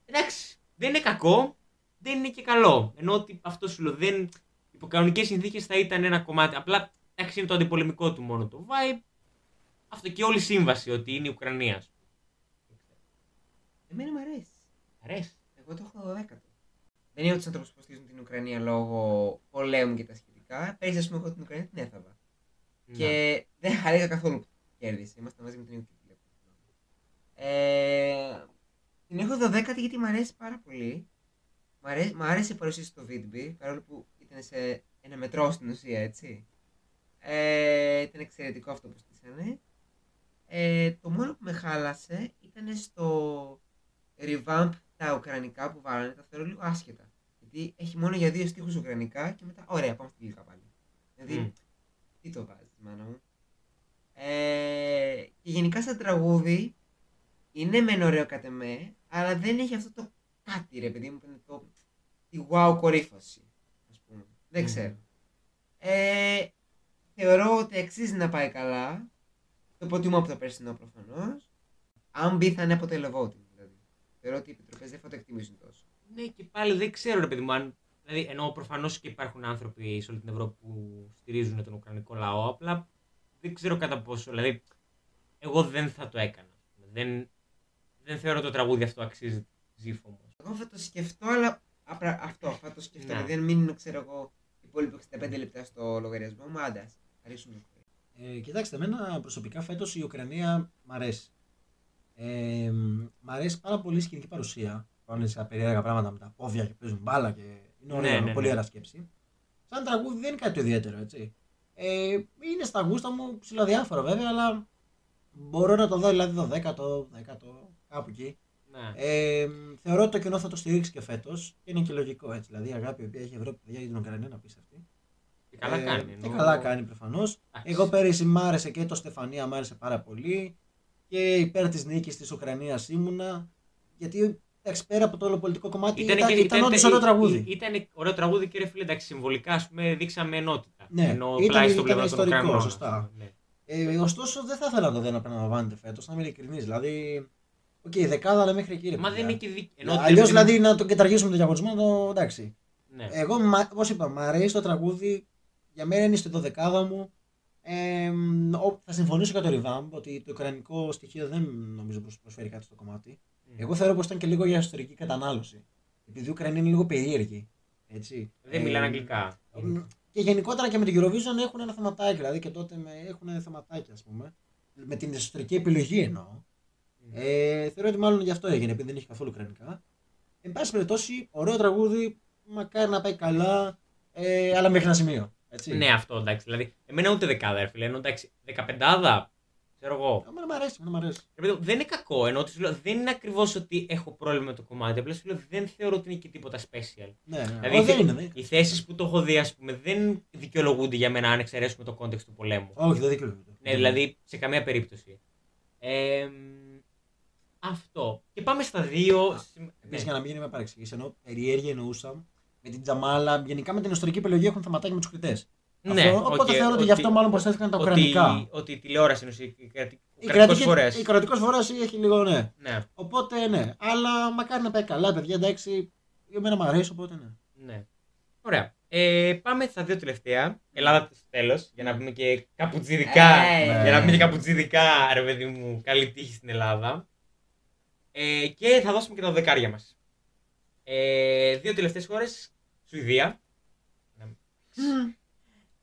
εντάξει, δεν είναι κακό, δεν είναι και καλό. Ενώ ότι αυτό σου λέω, δεν, υπό κανονικές συνθήκες θα ήταν ένα κομμάτι. Απλά, εντάξει, είναι το αντιπολεμικό του μόνο το vibe. Αυτό και όλη η σύμβαση ότι είναι η Ουκρανία. ας πούμε. Εμένα μου αρέσει. Αρέσει. Εγώ το έχω 12. Δεν είναι ότι του άνθρωπου που υποστηρίζουν την Ουκρανία λόγω πολέμου και τα σχετικά. Πέρυσι, ας πούμε, εγώ την Ουκρανία την έθαβα. Ναι. Και δεν χαρήκα καθόλου που κέρδισε. Είμαστε μαζί με την Ουκρανία. Ε, την έχω 12 γιατί μου αρέσει πάρα πολύ. Μ' αρέσει, μ' άρεσε η παρουσίαση στο Vidby, παρόλο που ήταν σε ένα μετρό στην ουσία, έτσι. Ε, ήταν εξαιρετικό αυτό που στήσανε. Ε, το μόνο που με χάλασε ήταν στο revamp τα ουκρανικά που βάλανε, τα θεωρώ λίγο άσχετα. Γιατί έχει μόνο για δύο στίχους ουκρανικά και μετά, ωραία, πάμε στη λίγα πάλι. Δηλαδή, Μμ. τι το βάζεις, μάνα μου. Ε, και γενικά σαν τραγούδι, είναι μεν ωραίο κατ' εμέ, αλλά δεν έχει αυτό το κάτι ρε παιδί μου, που είναι το, τη wow κορύφωση, ας πούμε. Δεν Μμμ. ξέρω. Ε, θεωρώ ότι αξίζει να πάει καλά. Το προτιμώ από το περσινό προφανώς. Αν μπει θα είναι από το voting δηλαδή. Θεωρώ ότι οι επιτροπές δεν θα το εκτιμήσουν τόσο. Ναι, και πάλι δεν ξέρω, ρε παιδί μου, αν. Δηλαδή, ενώ προφανώς και υπάρχουν άνθρωποι σε όλη την Ευρώπη που στηρίζουν τον Ουκρανικό λαό, απλά δεν ξέρω κατά πόσο. Δηλαδή, εγώ δεν θα το έκανα. ας πούμε. Δεν, δεν θεωρώ το τραγούδι αυτό αξίζει ψήφο μου. Εγώ θα το σκεφτώ, αλλά απρα- αυτό θα το σκεφτώ. Ναι. Δηλαδή, αν μείνουν, ξέρω εγώ, οι υπόλοιποι 65 λεπτά στο λογαριασμό μου, άντα. Αρέσουν το Ε, κοιτάξτε, εμένα προσωπικά φέτος η Ουκρανία μ' αρέσει. Ε, μ' αρέσει πάρα πολύ η σκηνική παρουσία. Πάνε σε περίεργα πράγματα με τα πόδια και παίζουν μπάλα και είναι ωραίο, Ναι, ναι, πολύ ναι. ωραία σκέψη. Σαν τραγούδι δεν είναι κάτι το ιδιαίτερο, έτσι. Ε, είναι στα γούστα μου ψηλοδιάφορο βέβαια, αλλά μπορώ να το δω δηλαδή το 10ο, 10ο, κάπου εκεί. Ναι. Ε, θεωρώ ότι το κοινό θα το στηρίξει και φέτος και είναι και λογικό έτσι. Δηλαδή η αγάπη η οποία έχει η Ευρώπη παιδιά, για την Ουκρανία να πεις αυτή. Και καλά Ε, κάνει. Και ενώ- καλά κάνει προφανώς. Εντάξει. Εγώ πέρυσι μ' άρεσε και το Στεφανία μ' άρεσε πάρα πολύ και υπέρ της νίκης της Ουκρανίας ήμουνα. Γιατί εντάξει, πέρα από το όλο πολιτικό κομμάτι ήταν, και- ήταν, όντως ωραίο τραγούδι. ή- Ήταν ωραίο τραγούδι και ρε φίλε, εντάξει, συμβολικά ας πούμε, δείξαμε ενότητα. Ναι, Ενώ ήταν- πλάι στο ήταν πλευρό των ιστορικό, Ουκρανών, ας σωστά. πούμε, ναι. Ε, ωστόσο, δεν θα ήθελα να το δω να επαναλαμβάνεται φέτος, να είμαι ειλικρινής. Δηλαδή, οκ, η δεκάδα αλλά μέχρι εκεί. ρε Μα παιδιά. δεν είναι και δίκαιο. Αλλιώς δηλαδή να τον καταργήσουμε τον διαγωνισμό, το εντάξει. Ναι. Εγώ, όπως είπα, μου αρέσει το τραγούδι. Για μένα είναι στην δωδεκάδα μου. Ε, ο- θα συμφωνήσω για το revamp ότι το ουκρανικό στοιχείο δεν νομίζω πως προσφέρει κάτι στο κομμάτι. Μμ. Εγώ θεωρώ πως ήταν και λίγο για ιστορική κατανάλωση. Επειδή η Ουκρανία είναι λίγο περίεργη. Έτσι. Δεν Ε, μιλάνε αγγλικά. μ, Και γενικότερα και με την Eurovision έχουν ένα θεματάκι. Δηλαδή και τότε με, έχουν θεματάκι, ας πούμε. Με την ιστορική επιλογή εννοώ. Μμ. Ε, θεωρώ ότι μάλλον γι' αυτό έγινε, επειδή δεν είχε καθόλου ουκρανικά. Εν πάση περιπτώσει, ωραίο τραγούδι, μακάρι να πάει καλά, ε, αλλά μέχρι ένα σημείο. Έτσι. Ναι, αυτό εντάξει. Δηλαδή, εμένα ούτε δεκάδα, ρε φίλε. Ενώ εντάξει, δεκαπεντάδα, ξέρω εγώ. Εμένα μου αρέσει, εμένα μου αρέσει. Ρε παιδί μου, δεν είναι κακό. Ενώ ότι σου λέω, δεν είναι ακριβώς ότι έχω πρόβλημα με το κομμάτι. Απλά σου λέω, δεν θεωρώ ότι είναι και τίποτα special. Ναι, ναι. Δηλαδή, Ω, οι δεν θε- είναι, δεν είναι. Οι θέσεις που το έχω δει, ας πούμε, δεν δικαιολογούνται για μένα αν εξαιρέσουμε το context του πολέμου. Όχι, δεν δικαιολογείται. Ναι, δηλαδή σε καμία περίπτωση. Ε, αυτό. Και πάμε στα δύο. συμ- Επίσης, ναι. για να μην είναι με παρεξηγήσεις, ενώ περιέργεια εννοούσα με την Τζαμάλα, γενικά με την ιστορική επιλογή έχουν θεματάκι με τους κριτές. Ναι, οπότε οκ, θεωρώ ότι γι' αυτό μάλλον προσθέθηκαν τα ότι, ουκρανικά. Ότι η τηλεόραση είναι ουσιαστικά. Ο Η κρατικός κρατική, φορέας. η κρατικός φορέας έχει λίγο ναι. Ναι, Οπότε ναι. Αλλά μακάρι να πάει καλά, παιδιά. Εντάξει, για μένα μου αρέσει, οπότε ναι. ναι. Ωραία. Ε, πάμε στα δύο τελευταία. Ελλάδα στο τέλος. Για να πούμε και καπουτζιδικά. Ε, για να πούμε και καπουτζιδικά, ρε παιδί μου, καλή τύχη στην Ελλάδα. Ε, και θα δώσουμε και τα δεκάρια μας. Ε, δύο τελευταίες χώρες. Σουηδία.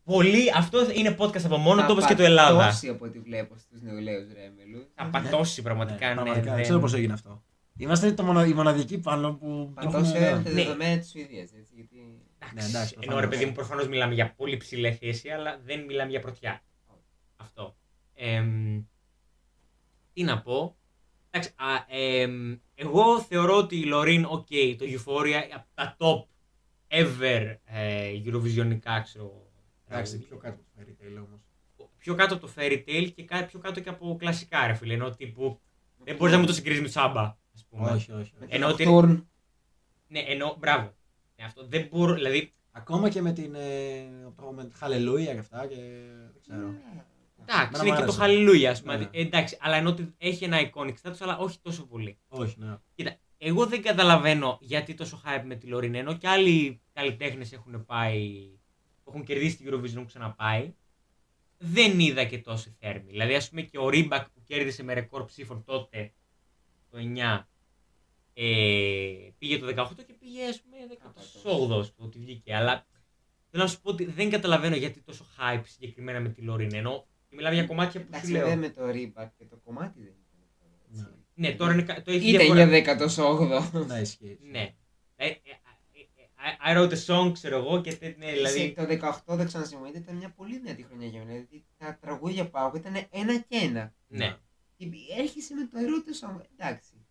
Πολύ. Αυτό είναι podcast από μόνο του όπως και το Ελλάδα. Τόση από ό,τι βλέπω στους νεολαίους ρέμελου. Θα πατώσει πραγματικά. Ναι, Ναι, πραγματικά, δεν- ξέρω πώς έγινε αυτό. Είμαστε το μονο, οι μοναδικοί πάνω που. το Παντό έχουμε- τα Ναι. δεδομένα της Σουηδίας. Γιατί. Ναι, Εντάξει, εντάξει, ενώ προφανώς. ρε παιδί μου, προφανώς μιλάμε για πολύ ψηλή θέση, αλλά δεν μιλάμε για πρωτιά. Αυτό. Εμ, τι να πω. Εντάξει, α, εμ, εγώ θεωρώ ότι η Λωρίν, οκ, το Euphoria, από τα top ever ε, Eurovisionικά, ξέρω. Εντάξει, τραγούδια. πιο κάτω από το fairy tale όμως. πιο κάτω από το fairy tale και κα- πιο κάτω και από κλασικά, ρε φίλε. Ενώ τύπου δεν μπορείς να μου το συγκρίνεις με τσάμπα, ας πούμε. Όχι, όχι. Με όχι. Ενώ τον ότι- Nocturne. Ναι, ενώ, μπράβο. Ναι, αυτό δεν μπορώ, δηλαδή, Ακόμα και με την. Ε, το- με τη Χαλελούια και αυτά και. Δεν ξέρω. Εντάξει, Εμένα είναι μ' και το άρεσε. χαλιλούια, ας πούμε. Ναι. Ε, Εντάξει, αλλά ενώ ότι έχει ένα iconic status, αλλά όχι τόσο πολύ. Όχι, ναι. Κοίτα, εγώ δεν καταλαβαίνω γιατί τόσο hype με τη Λωρίν, ενώ και άλλοι καλλιτέχνες έχουν πάει, που έχουν κερδίσει την Eurovision, έχουν ξαναπάει. Δεν είδα και τόση θέρμη. Δηλαδή, ας πούμε και ο Ρίμπακ που κέρδισε με ρεκόρ ψήφων τότε, το 9, Ε, πήγε το 18 και πήγε, ας πούμε, 18 το ότι βγήκε. Αλλά θέλω να σου πω ότι δεν καταλαβαίνω γιατί τόσο hype συγκεκριμένα με τη Λωρίν. Ενώ μιλάμε για κομμάτια που σου Εντάξει, λέω. βέβαια με το Reebok και το κομμάτι δεν ήταν. Ναι. έτσι. Ναι, τώρα είναι, κα- το έχει Είτε διαφορά. για 18ο. Να ισχύει. Ναι. Ε, ε, ε, I, I wrote a song, ξέρω εγώ, και τέτοια. Ναι, δηλαδή. Το 18 δεν ξανασυμβολείται, ήταν μια πολύ δυνατή χρονιά για μένα. Δηλαδή τα τραγούδια που άκουγα ήταν ένα και ένα. Ναι. Και έρχεσαι με το ερώτε song. Εντάξει.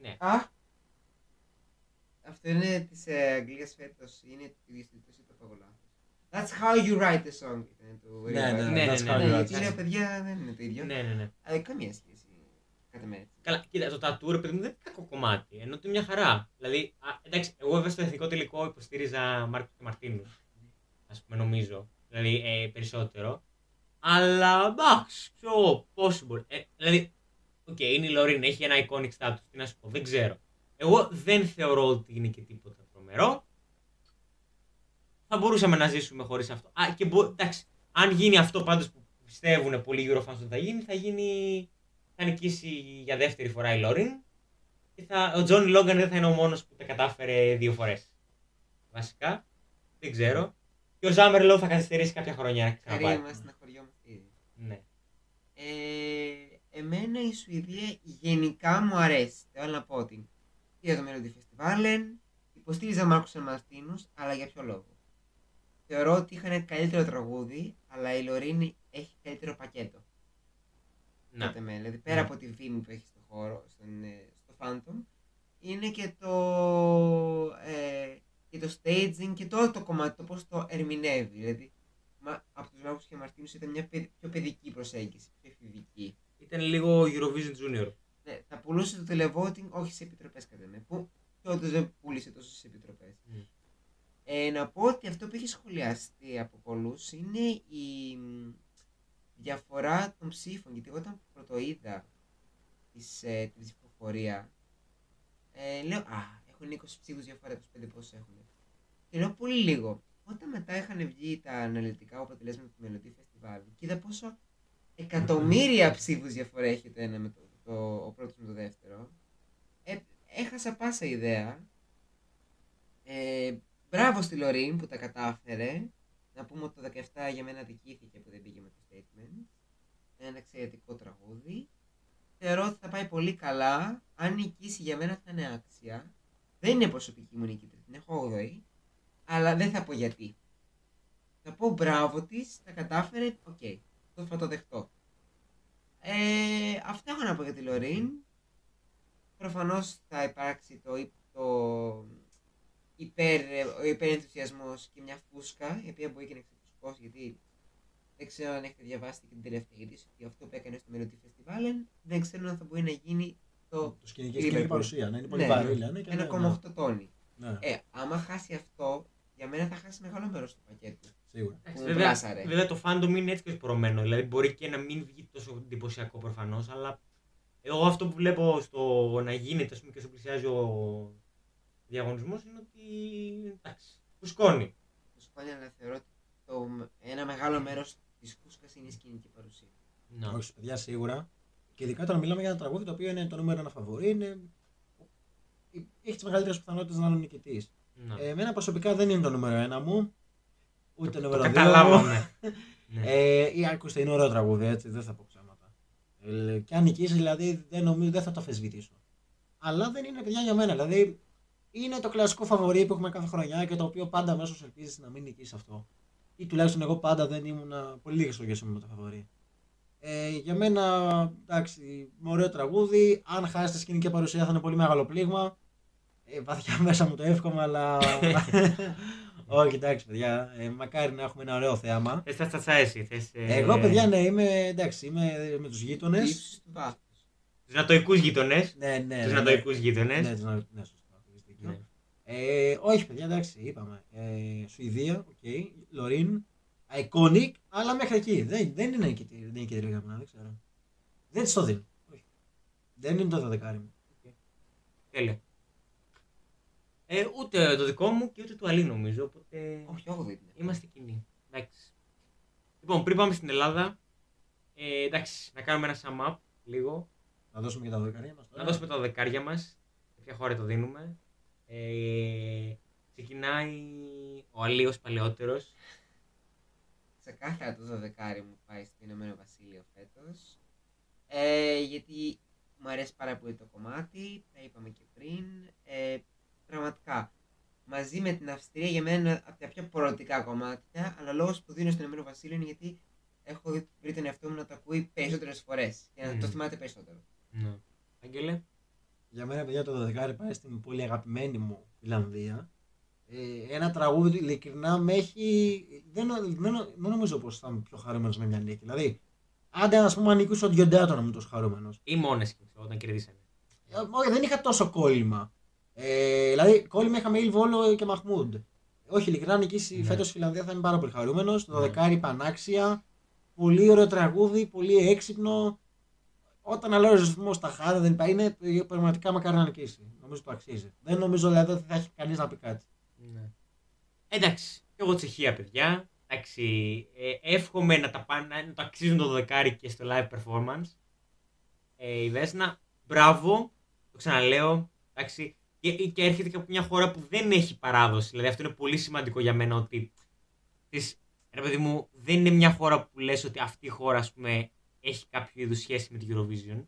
Ναι. Α. Αυτό είναι της ε, Αγγλίας φέτος. Είναι του ίδιου τίτλου ή το είπα εγώ λάθος. That's how you write a song. Ήταν του Ναι, Reebok. ναι, Ναι, that's ναι, how ναι, you Ναι, write γιατί it. λέω παιδιά δεν είναι το ίδιο. Ναι, ναι, ναι. Αλλά καμία σχέση. Κατά με έτσι. Καλά, κοίτα, το tattoo ρε παιδί μου δεν είναι κακό κομμάτι. Ενώ ότι είναι μια χαρά. Δηλαδή, α, εντάξει, εγώ βέβαια στο εθνικό τελικό υποστήριζα Μάρκο και Μαρτίνους. Α πούμε, νομίζω. Δηλαδή, ε, περισσότερο. Αλλά εντάξει, πιο possible. Ε, δηλαδή, οκ, είναι η Λωρίν, έχει ένα iconic status. Τι να σου πω, δεν ξέρω. Εγώ δεν θεωρώ ότι είναι και τίποτα τρομερό. Θα μπορούσαμε να ζήσουμε χωρίς αυτό. Α, και μπο, εντάξει, αν γίνει αυτό πάντως που πιστεύουν πολλοί Eurofans ότι θα γίνει, θα γίνει. Θα νικήσει για δεύτερη φορά η Λόριν. Και θα, ο Τζόνι Λόγκαν δεν θα είναι ο μόνος που τα κατάφερε δύο φορές. Βασικά. Δεν ξέρω. Και ο Ζάμερλο θα καθυστερήσει κάποια χρονιά να ξαναπάει. Κρίμα, στεναχωριόμαστε ήδη. Ναι. Ε, εμένα η Σουηδία γενικά μου αρέσει. Θέλω να πω ότι είδα το Melody Festivalen, υποστήριζα Μάρκο Μαρτίνους, αλλά για ποιο λόγο; Θεωρώ ότι είχαν καλύτερο τραγούδι, αλλά η Λωρίνη έχει καλύτερο πακέτο. Να. Κατά με. Δηλαδή πέρα Ναι. από τη φήμη που έχει στο χώρο, στον, ε, στο Phantom, είναι και το, ε, και το staging και το όλο το κομμάτι, το πώς το ερμηνεύει. Δηλαδή, μα, από τους Μάρκους και Μαρτίνους ήταν μια παιδ- πιο παιδική προσέγγιση, πιο εφηβική. Ήταν λίγο Eurovision Junior. Ναι, θα πουλούσε το televoting όχι σε επιτροπές κατά με, που και όντως δεν πούλησε τόσο σε επιτροπές. Mm. Ε, να πω ότι αυτό που έχει σχολιαστεί από πολλούς είναι η μ, διαφορά των ψήφων. Γιατί εγώ όταν πρωτοείδα της, ε, την ψηφοφορία, ε, λέω «Α, έχουν 20 ψήφους διαφορά, 25 πόσους έχουν». Και λέω πολύ λίγο. Όταν μετά είχαν βγει τα αναλυτικά αποτελέσματα του Melody Festival και είδα πόσο εκατομμύρια ψήφους διαφορά έχει το ένα με το, το, ο πρώτος με το δεύτερο, ε, έχασα πάσα ιδέα. Ε, μπράβο στη Λωρίν που τα κατάφερε. Να πούμε ότι το 17 για μένα δικήθηκε που δεν πήγε με το statement. Ένα εξαιρετικό τραγούδι. Θεωρώ ότι θα πάει πολύ καλά. Αν νικήσει για μένα θα είναι άξια. Δεν είναι προσωπική μου νίκη, την έχω 8η. Αλλά δεν θα πω γιατί. Θα πω μπράβο της, τα κατάφερε, οκ. Αυτό θα το δεχτώ. Ε, αυτά έχω να πω για τη Λωρίν. Προφανώς θα υπάρξει το, υ- το υπέρ, ο υπερενθουσιασμός και μια φούσκα, η οποία μπορεί και να ξεφουσκώσει, γιατί δεν ξέρω αν έχετε διαβάσει και την τελευταία είδηση ότι αυτό που έκανε στο Melody Festival δεν ξέρω αν θα μπορεί να γίνει το Το σκηνική Liverpool. σκηνική παρουσία. Να είναι πολύ Ναι. βαρύ, λένε. και ναι, 1,8 τόνι. Ναι, Ε, άμα χάσει αυτό, για μένα θα χάσει μεγάλο μέρος του πακέτου. σίγουρα. Εντάξει, Που βέβαια, πλάσαρε. βέβαια το fandom είναι έτσι και προωμένο. Δηλαδή μπορεί και να μην βγει τόσο εντυπωσιακό προφανώς, αλλά εγώ αυτό που βλέπω στο να γίνεται ας πούμε, και όσο πλησιάζει ο διαγωνισμός είναι ότι. εντάξει, φουσκώνει. Το σκόνη, αλλά θεωρώ ότι το, ένα μεγάλο μέρος της φούσκας είναι η σκηνική παρουσία. Ναι. Όχι, παιδιά, σίγουρα. Και ειδικά όταν μιλάμε για ένα τραγούδι το οποίο είναι το νούμερο ένα φαβορή, είναι... έχει τις μεγαλύτερες πιθανότητες να είναι ο νικητής. Ναι. Ε, εμένα προσωπικά δεν είναι το νούμερο ένα μου. Ούτε το νούμερο δύο. μου. Καταλάβαμε. ναι. Ε, ή ακούστε, είναι ωραίο τραγούδι, έτσι, δεν θα πω ψέματα. Ε, και αν νικήσεις, δηλαδή, δεν νομίζω, δεν θα το αφισβητήσω. Αλλά δεν είναι παιδιά για μένα. Δηλαδή, είναι το κλασικό φαβορή που έχουμε κάθε χρονιά και το οποίο πάντα αμέσως ελπίζεις να μην νικήσει αυτό. Ή τουλάχιστον εγώ πάντα δεν ήμουν πολύ λίγες φορές με το φαβορή. Ε, για μένα, εντάξει, με ωραίο τραγούδι. Αν χάσει τη σκηνική παρουσία θα είναι πολύ μεγάλο πλήγμα. Ε, βαθιά μέσα μου το εύχομαι, αλλά. Όχι, εντάξει, παιδιά. Ε, μακάρι να έχουμε ένα ωραίο θέαμα. Θες τα τσατσά εσύ. Θες, ε, Εγώ, παιδιά, ναι, είμαι, εντάξει, είμαι με τους γείτονες. Ύψος του βάθους. Τους νατοικούς γείτονες. Ναι, ναι. Τους ναι, νατοικούς Ναι, γείτονες. τους να- ναι, σωστά, έχεις δίκιο. Ναι. Ε, όχι, παιδιά, εντάξει, είπαμε. Ε, Σουηδία, οκ. Λωρίν, iconic, αλλά μέχρι εκεί. Δεν, δεν είναι εκεί, δεν είναι κεντρική για μένα, δεν ξέρω. Δεν της το δίνω. Όχι. Δεν είναι το δεκάρι μου. Τέλεια. Ε, ούτε το δικό μου και ούτε του Αλή νομίζω. Οπότε Όχι, όχι δεν είναι. είμαστε κοινοί. Εντάξει. Λοιπόν, πριν πάμε στην Ελλάδα, ε, εντάξει, να κάνουμε ένα sum up λίγο. Να δώσουμε και τα δεκάρια μας τώρα. Να δώσουμε τα δεκάρια μας. ποια χώρα το δίνουμε. Ε, ξεκινάει ο Αλίος παλαιότερος. Ξεκάθαρα το δωδεκάρι μου πάει στο Ηνωμένο Βασίλειο φέτος. Ε, γιατί μου αρέσει πάρα πολύ το κομμάτι, τα είπαμε και πριν. Ε, πραγματικά, μαζί με την Αυστρία για μένα είναι από τα πιο προοδευτικά κομμάτια, αλλά ο λόγος που δίνω στο Ηνωμένο Βασίλειο είναι γιατί έχω βρει τον εαυτό μου να το ακούει περισσότερες φορές και να Μμμ. το θυμάται περισσότερο. Ναι. Άγγελε; Για μένα, παιδιά, το 12 πάει στην πολύ αγαπημένη μου Φιλανδία. Ε, ένα τραγούδι ειλικρινά με έχει. Δεν, δεν, δεν νομίζω πως θα είμαι πιο χαρούμενος με μια νίκη. Δηλαδή, άντε να πούμε αν νικούσε ο Διοντάτο να είμαι τόσο χαρούμενος. Ή μόνες όταν κερδίσανε. Ε, Όχι, δεν είχα τόσο κόλλημα. Ε, δηλαδή, κόλλημα είχαμε Ιλ Βόλο και Μαχμούντ. Όχι, ειλικρινά, αν νικήσει Ναι. φέτος η Φιλανδία θα είμαι πάρα πολύ χαρούμενος. Το Ναι. 12 πανάξια. Πολύ ωραίο τραγούδι, πολύ έξυπνο. Όταν αλλάζει ο ρυθμός στα χάρη δεν πάει, είναι ε, πραγματικά μακάρι να νικήσει. Νομίζω το αξίζει. Δεν νομίζω δηλαδή ότι θα έχει κανείς να πει κάτι. Ναι. Εντάξει, και εγώ Τσεχία, παιδιά. Εντάξει, ε, εύχομαι να, τα πάνε, να το αξίζουν το δεκάρι και στο live performance. Ε, η Βέσνα, μπράβο, το ξαναλέω. Εντάξει, και, και έρχεται και από μια χώρα που δεν έχει παράδοση. Δηλαδή αυτό είναι πολύ σημαντικό για μένα ότι της, ρε παιδί μου, δεν είναι μια χώρα που λες ότι αυτή η χώρα ας πούμε, έχει κάποιο είδους σχέση με την Eurovision.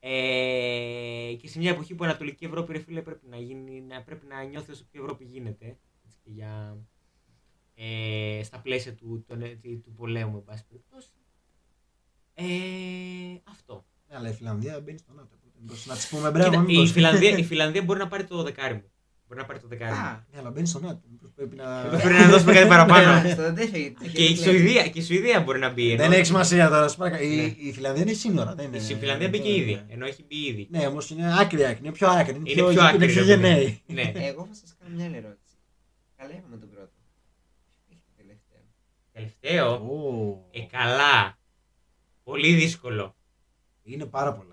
Ε, και σε μια εποχή που η Ανατολική Ευρώπη ρε φίλε, πρέπει να, γίνει, να, πρέπει να νιώθει όσο πιο Ευρώπη γίνεται. Έτσι, και για, ε, στα πλαίσια του, του, του, του πολέμου, εν πάση περιπτώσει. Ε, αυτό. Ναι, αλλά η Φιλανδία μπαίνει στο ΝΑΤΟ. οπότε μήπως Να της πούμε μπράβο. Κοίτα, η, μήπως. Φιλανδία, η Φιλανδία μπορεί να πάρει το δεκάρι μου. Μπορεί να πάρει το δεκάρι μου. Α, Ναι, αλλά μπαίνει στο ΝΑΤΟ. μήπως Πρέπει να. Πρέπει να δώσουμε κάτι παραπάνω. αυτό δεν έφυγε. και, η Σουηδία, και η Σουηδία μπορεί να μπει. ενώ- Δεν έχει σημασία τώρα. σου παρακα- Η, Ναι. η Φιλανδία είναι σύνορα. Δεν είναι... Η Φιλανδία μπήκε ναι, ήδη. ναι. Ενώ έχει μπει ήδη. Ναι, όμως είναι άκρη άκρη. Είναι πιο άκρη. Είναι, Είναι πιο άκρη, είναι πιο ρε παιδί. γενναίοι. Ναι. Εγώ θα σας κάνω μια άλλη ερώτηση. Καλά είπαμε τον πρώτο. Ποιο έχει το τελευταίο. Τελευταίο. Ω, Ε, καλά. Πολύ δύσκολο. Είναι πάρα πολλά.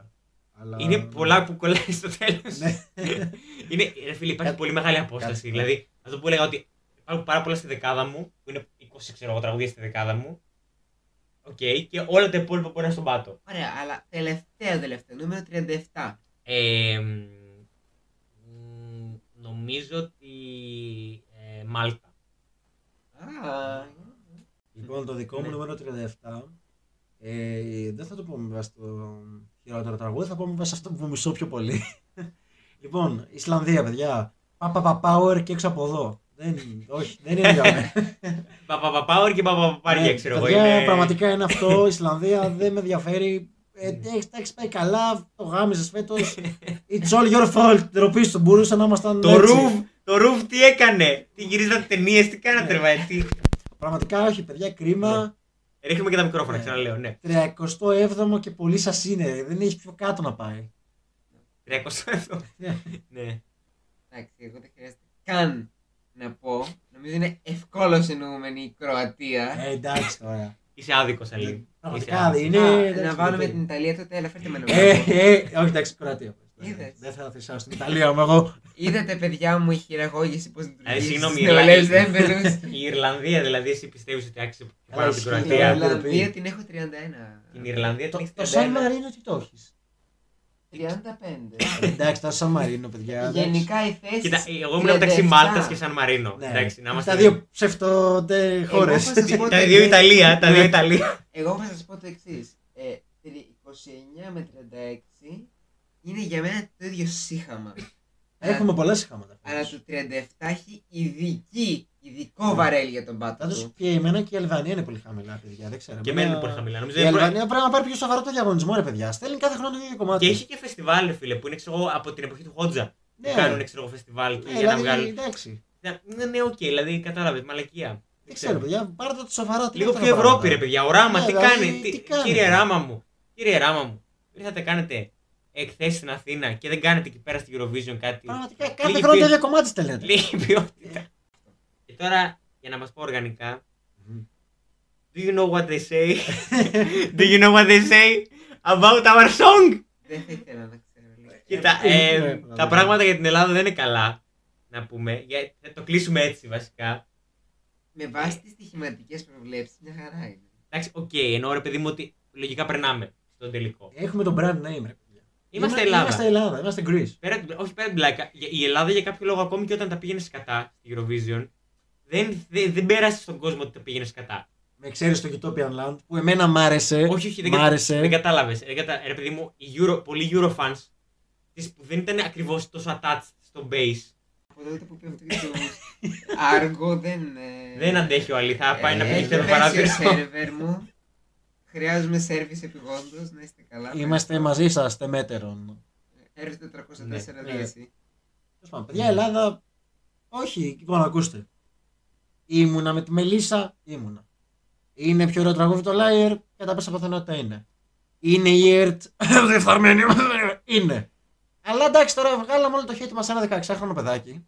Αλλά... Είναι πολλά που κολλάει στο τέλος. Ναι. είναι, ρε φίλε, υπάρχει πολύ μεγάλη απόσταση. Κάτι- δηλαδή, αυτό που έλεγα ότι υπάρχουν πάρα πολλά στη δεκάδα μου, που είναι 20 ξέρω εγώ τραγούδια στη δεκάδα μου. Οκ, και όλα τα υπόλοιπα μπορεί να είναι στον πάτο. Ωραία, αλλά τελευταίο τελευταίο, νούμερο 37. Ε, μ, νομίζω ότι ε, Μάλτα. Α, Λοιπόν, το δικό μου Ναι. νούμερο 37. Ε, δεν θα το πω με βάση το χειρότερο τραγούδι, θα πω με βάση αυτό που μισώ πιο πολύ. λοιπόν, Ισλανδία, παιδιά. Παπα power και έξω από εδώ. Δεν, όχι, δεν είναι για μένα. Παπαπαπάουρ και παπαπαπάρια, Ναι, ξέρω εγώ. παιδιά, Είναι... πραγματικά είναι αυτό. Η Ισλανδία δεν με ενδιαφέρει. Ε, έχεις- τα έχεις πάει καλά, το γάμισες φέτος. It's all your fault. Ντροπής του, μπορούσε να ήμασταν. Το έτσι. Ρουβ, το Ρουβ τι έκανε; Τι γυρίζατε ταινίες, τι κάνατε, ρε βάη, τι. Πραγματικά όχι, παιδιά, κρίμα. Ρίχνουμε και τα μικρόφωνα, Ναι. ξαναλέω, ναι. 37ο και πολύ σας είναι. Δεν έχει πιο κάτω να πάει. 300 ευρώ. Ναι. Ναι. Εντάξει, εγώ δεν χρειάζεται καν να πω. Νομίζω είναι ευκόλω εννοούμενη η Κροατία. Ε, εντάξει τώρα. Είσαι άδικος, Αλή. Πραγματικά δεν είναι. Α, εντάξει, να βάλουμε δεν- την Ιταλία τότε, αλλά φέρτε με ένα Ε, βράδυ. ε, όχι εντάξει, Κροατία. Είδες. Δεν θα θυσάω στην Ιταλία μου εγώ. Είδατε, παιδιά μου, η χειραγώγηση πώς λειτουργεί. Ε, συγγνώμη, Στους η νεολαίες Ιρλανδία. δέμπελους. Η Ιρλανδία, δηλαδή, εσύ πιστεύεις ότι άξιζε Καλά, πάνω από την ισχύει. Η Κροατία. Ε, Ιρλανδία την έχω 31. Την Ιρλανδία την Το, έχεις το Σαν 31. Μαρίνο τι το έχεις; 35. Εντάξει, το Σαν Μαρίνο, παιδιά. εντάξει. Γενικά η θέση. Κοίτα, εγώ ήμουν μεταξύ Μάλτας και Σαν Μαρίνο. Ναι. Εντάξει, να Τα είμαστε. δύο ψευτοντε χώρε. Εγώ θα σας πω Τα το δύο εξής. Ιταλία, τα δύο Ναι. Ιταλία. Εγώ θα σας πω το εξής. Ε, 29 με 36 είναι για μένα το ίδιο σύχαμα. Έχουμε πολλά συχάματα. Αλλά το 37 έχει ειδική, ειδικό βαρέλι για τον πάτο Πάντως του. και εμένα και η Αλβανία είναι πολύ χαμηλά, παιδιά. Δεν ξέρω. Και εμένα είναι Εμένα- πολύ χαμηλά. Νομίζω Η είναι προ- Αλβανία πρέπει να πάρει πιο σοβαρό το διαγωνισμό, ρε παιδιά. Στέλνει κάθε χρόνο το ίδιο κομμάτι. Και έχει και φεστιβάλ, ρε φίλε, που είναι ξέρω, εγώ, από την εποχή του Χότζα. Ναι. Που κάνουν ξέρω, εγώ, φεστιβάλ και Ναι, για να δηλαδή, βγάλουν. εντάξει. Ναι, ναι, οκ, δηλαδή κατάλαβες, μαλακία. Δεν ξέρω, παιδιά, πάρτε το σοβαρά. τι Λίγο είναι πιο αυτά τα Ευρώπη, ρε πράγματα. παιδιά. Ο Ράμα, Ναι, τι δηλαδή, κάνει. τι τι- κάνετε. Κύριε Ράμα μου, κύριε Ράμα μου, ήρθατε κάνετε; Εκθέσει στην Αθήνα και δεν κάνετε εκεί πέρα στη Eurovision κάτι. Πραγματικά κάθε Λίγη χρόνο το ποιότητα. ίδιο κομμάτι στέλνετε. Λίγη ποιότητα. Και τώρα, για να μας πω οργανικά, Do you know what they say? Do you know what they say about our song? Δεν θα ήθελα να ξέρω. λίγο. Κοίτα, Ε, ε, ναι, τα ναι. πράγματα για την Ελλάδα δεν είναι καλά. Να πούμε. Για, θα το κλείσουμε έτσι βασικά. Με βάση τις στοιχηματικές προβλέψεις, μια χαρά είναι. Εντάξει, οκ, εννοώ ρε παιδί μου ότι λογικά περνάμε στον τελικό. Έχουμε τον brand name, ρε παιδιά. Είμαστε Είμα- Ελλάδα. Είμαστε Ελλάδα, είμαστε Greece. Πέρα, όχι πέρα την πλάκα. Για- Η Ελλάδα για κάποιο λόγο ακόμη και όταν τα πήγαινε σκατά στη Eurovision, δεν, δεν, δεν πέρασε στον κόσμο ότι τα πήγαινε σκατά. Με ξέρεις το Utopian Land που εμένα μ' άρεσε. όχι, όχι, δεν, μ' κατα- άρεσε. δεν κατάλαβες. Δεν κατα... Ρε παιδί μου, οι Euro, πολλοί Eurofans της που δεν ήταν ακριβώς τόσο attached στο base. Από τότε που είπε αυτό για τους Άργο δεν... ε, Δεν αντέχει ο Αλή, θα πάει να ε, πει έχει στο πέσει ο παράθυρο. Σερβερ μου. Χρειάζομαι σερβις επιγόντως, να είστε καλά. Είμαστε μαζί σας, τεμέτερον. Έρθετε 404 Ναι, ναι. δύση. Τέλος πάντων, παιδιά, Ελλάδα. Όχι, λοιπόν, ακούστε. Ήμουνα με τη Μελίσσα, ήμουνα. Είναι πιο ωραίο τραγούδι το Liar, κατά πάσα πιθανότητα είναι. Είναι η ΕΡΤ, διεφθαρμένη, είναι. Αλλά εντάξει, τώρα βγάλαμε όλο το χέρι μας ένα 16χρονο παιδάκι.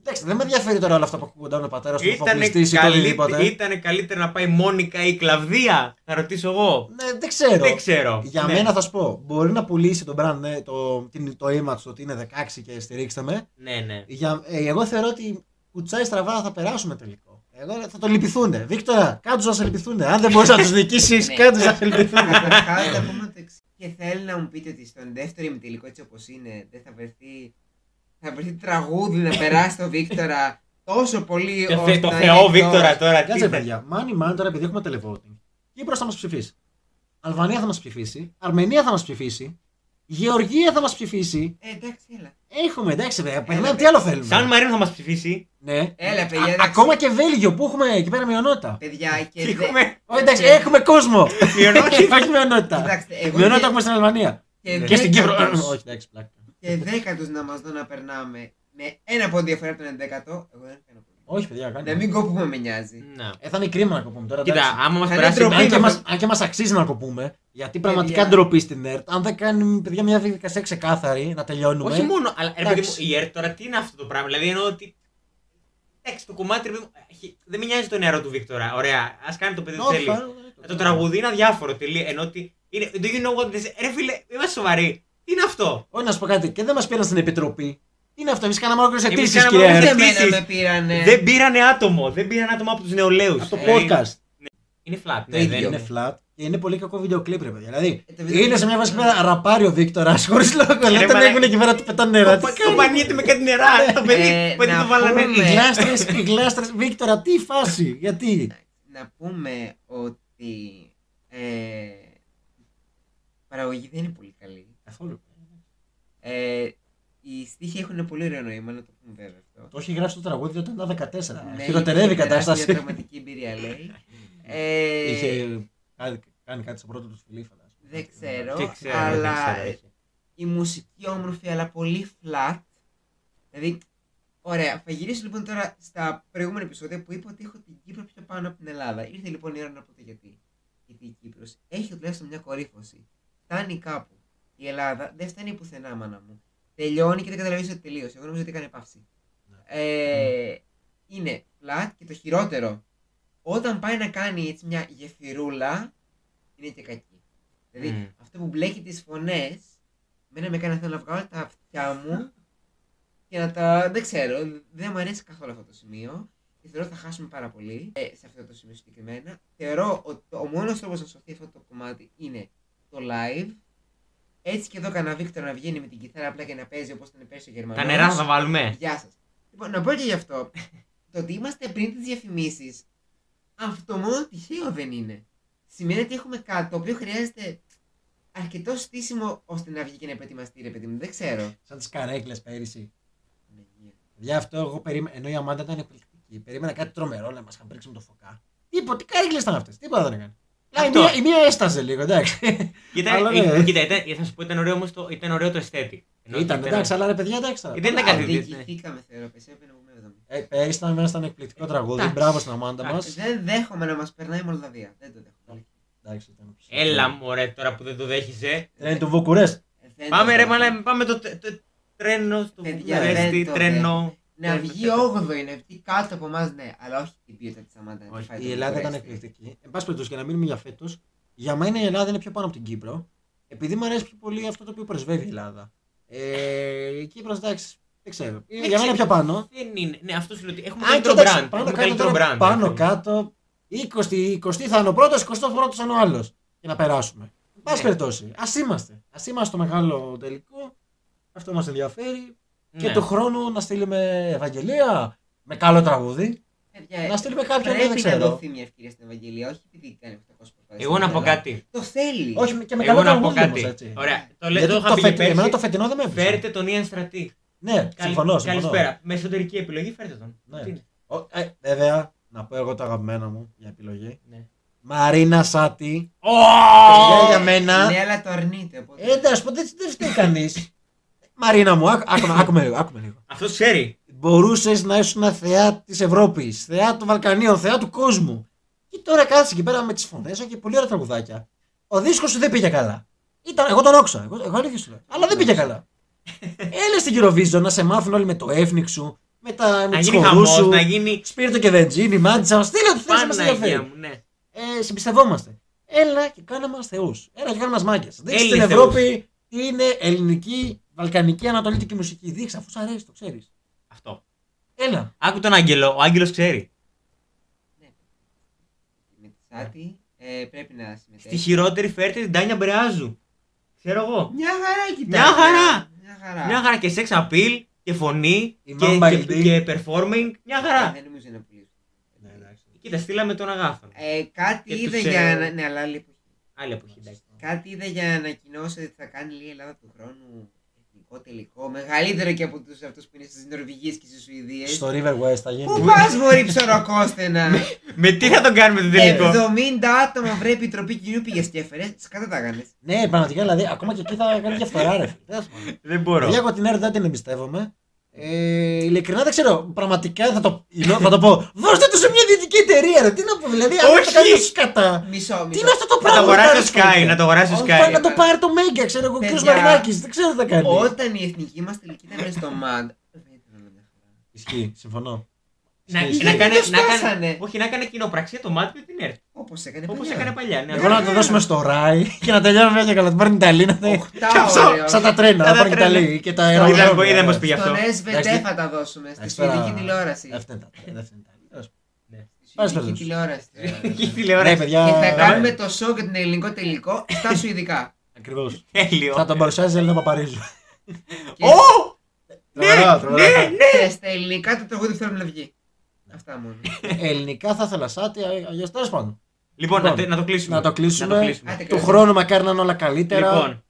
Εντάξει, δεν με ενδιαφέρει τώρα όλα αυτά που ακούγονταν ο πατέρας του Ήτανε, φοπλιστή ή το καλύτε- οτιδήποτε. ήτανε καλύτερα να πάει Μόνικα ή Κλαβδία, θα ρωτήσω εγώ. Ναι, δεν ξέρω. Δεν ξέρω. Για Ναι. μένα θα σου πω, μπορεί να πουλήσει το brand, ναι, το, την- το image του ότι είναι 16 και στηρίξτε με. Ναι, ναι. Για, ε, εγώ θεωρώ ότι κουτσάει στραβά θα περάσουμε τελικό. Εγώ θα το λυπηθούν. Βίκτορα, κάτω να σε λυπηθούν. Αν δεν μπορείς να τους διοικήσει, Ναι. κάτω να σε λυπηθούν. Καταρχάς, να πούμε το εξής. Και θέλει να μου πείτε ότι στον δεύτερο ημιτελικό έτσι όπως είναι δεν θα βρεθεί, θα βρεθεί τραγούδι να περάσει το Βίκτορα τόσο πολύ Το, ώστε θε, το να Θεό είναι Βίκτορα εκτός. τώρα. τι Κάτσε, θα- παιδιά. Μάνι μάνι τώρα επειδή έχουμε televoting. Κύπρος θα μας ψηφίσει. Αλβανία θα μας ψηφίσει. Αρμενία θα μας ψηφίσει. Γεωργία θα μας ψηφίσει. Ε, εντάξει, έλα. Έχουμε, εντάξει, βέβαια. Περνάμε, Έλα, τι άλλο θέλουμε; Σαν Μαρίνο θα μας ψηφίσει. Ναι. Έλα, παιδιά, Α- εντάξει. ακόμα και Βέλγιο που έχουμε εκεί πέρα μειονότητα. Παιδιά, και δε... Έχουμε; Όχι, εντάξει, έχουμε κόσμο. Μειονότητα. Όχι μειονότητα. Κοιτάξτε, εγώ Μειονότητα και- έχουμε στην Αλβανία. και Και στην Κύπρο. δέκατος- Όχι, εντάξει, πλάκα. Και δέκατος να μας δω να περνάμε με ένα πόντο διαφορά από τον ενδέκατο, εγώ δεν κάνω πρόβλημα. Όχι, παιδιά, κάνει. Να μην κόπουμε με νοιάζει. Να. Ε, θα είναι κρίμα να κοπούμε τώρα. Κοίτα, εντάξει. άμα μας Θα περάσει. είναι ντροπή. Αν και, να μας, το- αν και μας αξίζει να κοπούμε, γιατί πραγματικά Παιδιά. ντροπή στην ΕΡΤ, αν δεν κάνει παιδιά μια διαδικασία ξεκάθαρη να τελειώνουμε. Όχι μόνο, αλλά ρε παιδί μου, Εντάξει. η ΕΡΤ τώρα τι είναι αυτό το πράγμα. Δηλαδή εννοώ ότι. Εντάξει, το κομμάτι ρε παιδί μου, έχει- δεν με νοιάζει το νερό του Βίκτορα. Ωραία, ας κάνει το παιδί που Όχι, θέλει. θα- Το τραγούδι είναι αδιάφορο τελείω. Ενώ ότι. Είναι, do you know what this is? Ρε φίλε, είμαστε σοβαροί. Τι είναι αυτό. Όχι να σου πω κάτι, και δεν μας πήραν στην επιτροπή. Τι είναι αυτό, εμείς κάναμε όλε τι Εμείς αιτήσεις, κάναμε κύριε όλες ΕΡΤ. τις Ούτε εμένα αιτήσεις. με πήρανε. Δεν πήρανε άτομο. Δεν πήραν άτομο από τους νεολαίους. Από το podcast. Είναι flat. Το Ναι, ίδιο. δεν Είναι flat και είναι πολύ κακό βίντεο κλίπ, ρε παιδιά. Δηλαδή, Ε, το βίντεο είναι σε μια κλιπ- βάση πέρα ραπάρει ο Βίκτορας χωρίς λόγο. Αλλά τον μαλάκα. έχουν εκεί πέρα του πετάνε νερά. Τι κάνει; Κομπανιέται με κάτι νερά. Το παιδί Ε, που έτσι να το βάλανε. πούμε- Οι γλάστρες, οι γλάστρες, Βίκτορα, τι φάση, γιατί; Να πούμε ότι ε, η παραγωγή δεν είναι πολύ καλή. Καθόλου. Ε, οι στίχοι έχουν πολύ ωραίο νόημα, να το πούμε βέβαια αυτό. Το έχει γράψει το τραγούδι όταν ήταν 14. Ναι, Χειροτερεύει η είχε περάσει κατάσταση. Μια τραυματική εμπειρία λέει. Ε, Είχε κάνει, κάνει κάτι στο πρώτο του φιλί, φαντάζομαι. Δεν ξέρω, Δεν ξέρω, αλλά δεν ξέρω, όχι. η μουσική όμορφη αλλά πολύ flat. Δηλαδή, ωραία, θα γυρίσω λοιπόν τώρα στα προηγούμενα επεισόδια που είπα ότι έχω την Κύπρο πιο πάνω από την Ελλάδα. Ήρθε λοιπόν η ώρα να πω το γιατί. Γιατί η Κύπρος έχει τουλάχιστον μια κορύφωση. Φτάνει κάπου. Η Ελλάδα δεν φτάνει πουθενά, μάνα μου. Τελειώνει και δεν καταλαβαίνεις ότι τελείωσε. Εγώ νομίζω ότι έκανε παύση. Ε, είναι flat και το χειρότερο. Όταν πάει να κάνει έτσι μια γεφυρούλα, είναι και κακή. Δηλαδή, Μμ. αυτό που μπλέκει τις φωνές, μένα με κάνει να θέλω να βγάλω τα αυτιά μου και να τα. Δεν ξέρω, δεν μου αρέσει καθόλου αυτό το σημείο. Και θεωρώ ότι θα χάσουμε πάρα πολύ ε, σε αυτό το σημείο συγκεκριμένα. Θεωρώ ότι ο μόνος τρόπος να σωθεί αυτό το κομμάτι είναι το live. Έτσι και εδώ κανένα Βίκτορ να βγαίνει με την κιθάρα απλά και να παίζει όπως ήταν πέρσι ο Γερμανός. Τα νερά θα τα βάλουμε. Γεια σας. Λοιπόν, να πω και γι' αυτό. το ότι είμαστε πριν τις διαφημίσεις, αυτό μόνο τυχαίο δεν είναι. Σημαίνει ότι έχουμε κάτι το οποίο χρειάζεται αρκετό στήσιμο ώστε να βγει και να προετοιμαστεί, ρε παιδί μου. Δεν ξέρω. Σαν τις καρέκλες πέρυσι. Ναι, Για αυτό εγώ περίμενα. Ενώ η Αμάντα ήταν εκπληκτική. Περίμενα κάτι τρομερό να μας είχαν πρίξει με το φωκά. Τίποτα, τι καρέκλες ήταν αυτές. Τίποτα δεν έκανε. Α, η Αυτό. μία, η μία έστασε λίγο, εντάξει. Κοίτα, Αλλά ε, ναι. κοίτα ήταν, θα σου πω, ήταν ωραίο, όμως το, ήταν ωραίο το aesthetic. Ενώ Ήταν, ήταν- εντάξει, αλλά ρε παιδιά, εντάξει τώρα. Ε, δεν ήταν κάτι τέτοιο. Αδικηθήκαμε, θεωρώ. Πεσέπε να πούμε εδώ. Ε, πέρυσι ήταν μέσα, ήταν εκπληκτικό τραγούδι. Εντάξει. Μπράβο στην Αμάντα μας. Εντάξει. Δεν δέχομαι να μας περνάει η Μολδαβία. Δεν το δέχομαι. Εντάξει, ήταν Έλα μωρέ τώρα που δεν το δέχεσαι. Είναι του Βουκουρέστ. Ε, δεν Πάμε το ρε δέχομαι. μαλά, πάμε το, το, το τρένο στο Παιδιά, Βουκουρέστι, δεν το τρένο. Να βγει 8η, να βγει κάτω από εμάς, ναι. Αλλά όχι την ποιότητα της Αμάντα. να Όχι, φάει Η το Ελλάδα ήταν Βουκουρέστι. εκπληκτική. Εν πάση περιπτώσει, για να μείνουμε για φέτος, για μένα η Ελλάδα είναι πιο πάνω από την Κύπρο. Επειδή μου αρέσει πιο πολύ αυτό το οποίο πρεσβεύει η Ελλάδα. Ε, η Κύπρος, εντάξει, δεν ξέρω. Δεν για μένα ξέρω. πιο πάνω. Δεν είναι. Ναι, αυτό σου λέω ότι έχουμε Αν καλύτερο κοίταξε, brand. πάνω Έχουμε κάτω, καλύτερο τώρα, brand. πάνω ρε φίλε. κάτω, 20, 20 θα είναι ο πρώτος, 21 θα είναι ο άλλος. Για να περάσουμε. Εν πάση Ναι. περιπτώσει, ας είμαστε. Α είμαστε στο μεγάλο τελικό. Αυτό μας ενδιαφέρει. Και Ναι. του χρόνου να στείλουμε Ευαγγελία με καλό τραγούδι. Παιδιά, Να στείλουμε κάποιον, πρέπει δεν ξέρω. να δοθεί μια ευκαιρία στην Ευαγγελία, όχι επειδή κάνει 800 προφάσεις. Εγώ να πω κάτι. Το θέλει. Όχι και με Εγώ καλό να πω τραγούδι όμως, κάτι. έτσι. Ωραία. Το, λέ, Γιατί το το, είχα πει και φετινό, εμένα πέρσι. το φετινό δεν με έπεισε. Φέρτε τον Ιαν Στρατή. Ναι, Καλη- συμφωνώ. συμφωνώ. Καλησπέρα. Με εσωτερική επιλογή φέρτε τον. Ναι. Τι είναι; Ο- ε, βέβαια, να πω εγώ το αγαπημένο μου για επιλογή. Ναι. Μαρίνα Σάτι. Ω! Παιδιά για μένα. Ναι, αλλά το αρνείται. Οπότε... Ε, εντάξει, ποτέ δεν φταίει κανείς. Μαρίνα μου, άκου- άκουμε, άκουμε λίγο. Άκουμε λίγο. Αυτός ξέρει. Μπορούσες να ήσουν θεά της Ευρώπης, θεά των Βαλκανίων, θεά του κόσμου. Και τώρα κάτσε εκεί πέρα με τις φωνές και πολύ ωραία τραγουδάκια. Ο δίσκος σου δεν πήγε καλά. Ήταν, εγώ τον όξα. Εγώ, εγώ αλήθεια σου λέω. Αλλά δεν πήγε καλά. Έλα στην Eurovision να σε μάθουν όλοι με το έφνιξ σου, με, τα, με Να τις γίνει χορούς χαμός, σου. να γίνει. Σπίρτο και βεντζίνη, μάντσα, στείλε ό,τι θέλει, μας Παναγία ενδιαφέρει. μου, ναι. Ε, συμπιστευόμαστε. Έλα και κάνε μας θεούς. Έλα και κάνε μας μάγκες. Δείξε στην Έλληνες Ευρώπη τι είναι ελληνική, βαλκανική, ανατολική μουσική. Δείξε αφού σου αρέσει, το ξέρεις. Αυτό. Έλα. Άκου τον Άγγελο. Ο Άγγελος ξέρει. Με τη Σάτι ε, πρέπει να Στη συμμετέχει. χειρότερη φέρτε την Τάνια Μπρεάζου. Ξέρω εγώ. Μια χαρά κοιτάει. Μια χαρά. Μια χαρά. Μια χαρά και sex appeal και φωνή Η και, Mamba και, LD. και performing. Μια Ε, χαρά. Δεν νομίζω να πουλήσει. Κοίτα, στείλαμε τον αγάθον. Ε, κάτι Και είδε τους, για. ε, να- Ναι, αλλά άλλη εποχή. Άλλη εποχή, εντάξει. Κάτι είδε για να ανακοινώσει ότι θα κάνει η Ελλάδα του χρόνου εθνικό τελικό. Μεγαλύτερο και από τους αυτούς που είναι στις Νορβηγίες και στις Σουηδίες. Στο River West θα γίνει. Πού πας, Μωρή ψωροκόστενα. Με τι θα τον κάνουμε το τελικό; 70 άτομα βρε επιτροπή κοινού πήγε και έφερες. Σκάτα τα έκανε. Ναι, πραγματικά δηλαδή, ακόμα και εκεί θα κάνει διαφθορά, ρε. φίλε. Τέλος πάντων. Δεν μπορώ. Παιδιά, εγώ την ΕΡΤ δεν την εμπιστεύομαι. Ε, ειλικρινά δεν ξέρω. Πραγματικά θα το, θα το πω. Δώστε του σε μια δυτική εταιρεία, ρε. Τι να πω, δηλαδή, αν Όχι. το κάνει κατά. Μισό, Τι μισό. είναι αυτό το Να πράγμα. το αγοράσει δεν το κάνω Sky, σχόλια. να το αγοράσει το Όχι, Sky. Να το πάρει το Μέγκα, ξέρω εγώ, ο κ. Παιδιά. Μαρινάκης. Δεν ξέρω τι θα κάνει. Όταν η εθνική μας τελική ήταν στο ΜΑΝΤ. Δεν ήταν όλα μια χαρά. Ισχύει, συμφωνώ. Να, Ισχύει. να, Γιατί κάνει, το να, κάνει, σπάσανε; όχι, να κάνει κοινοπραξία το μάτι με την ΕΡΤ. Όπως έκανε Όπως παλιά. έκανε παλιά. Ναι, Εγώ να το δώσουμε στο Ράι και να τελειώνουμε μια και καλά. Την πάρει η Ιταλία. να τα- Οχτάωρο. Σαν τα τρένα, Σαν να τα πάρει η τρένα. Ιταλία και τα Στο Είδα- αεροδρόμια. είδα πως πήγε αυτό. Στον SVT Εντάξει. θα τα δώσουμε. Στη Εντάξει, τώρα- Σουηδική τηλεόραση. Αυτά είναι τα τρένα, αυτά είναι τα τρένα. Στη Πας Σουηδική πες. τηλεόραση. Εκεί Ναι, τηλεόραση. παιδιά. Και θα ναι. κάνουμε το show για τον ελληνικό τελικό στα Σουηδικά. Ακριβώς. Τέλειο. Θα τον παρουσιάζει η Ελένα Παπαρίζου. Και- Ω! Τρομερό, τρομερό. Και στα ελληνικά το τραγούδι που θέλουμε να βγει. Αυτά μόνο. Ελληνικά θα ήθελα σάτι, αλλιώς τέλος πάντων. Λοιπόν, να, Λοιπόν, τε- να το κλείσουμε. να το κλείσουμε. Να το κλείσουμε. Άντε, Του καλά. χρόνου μακάρι να είναι όλα καλύτερα. Λοιπόν,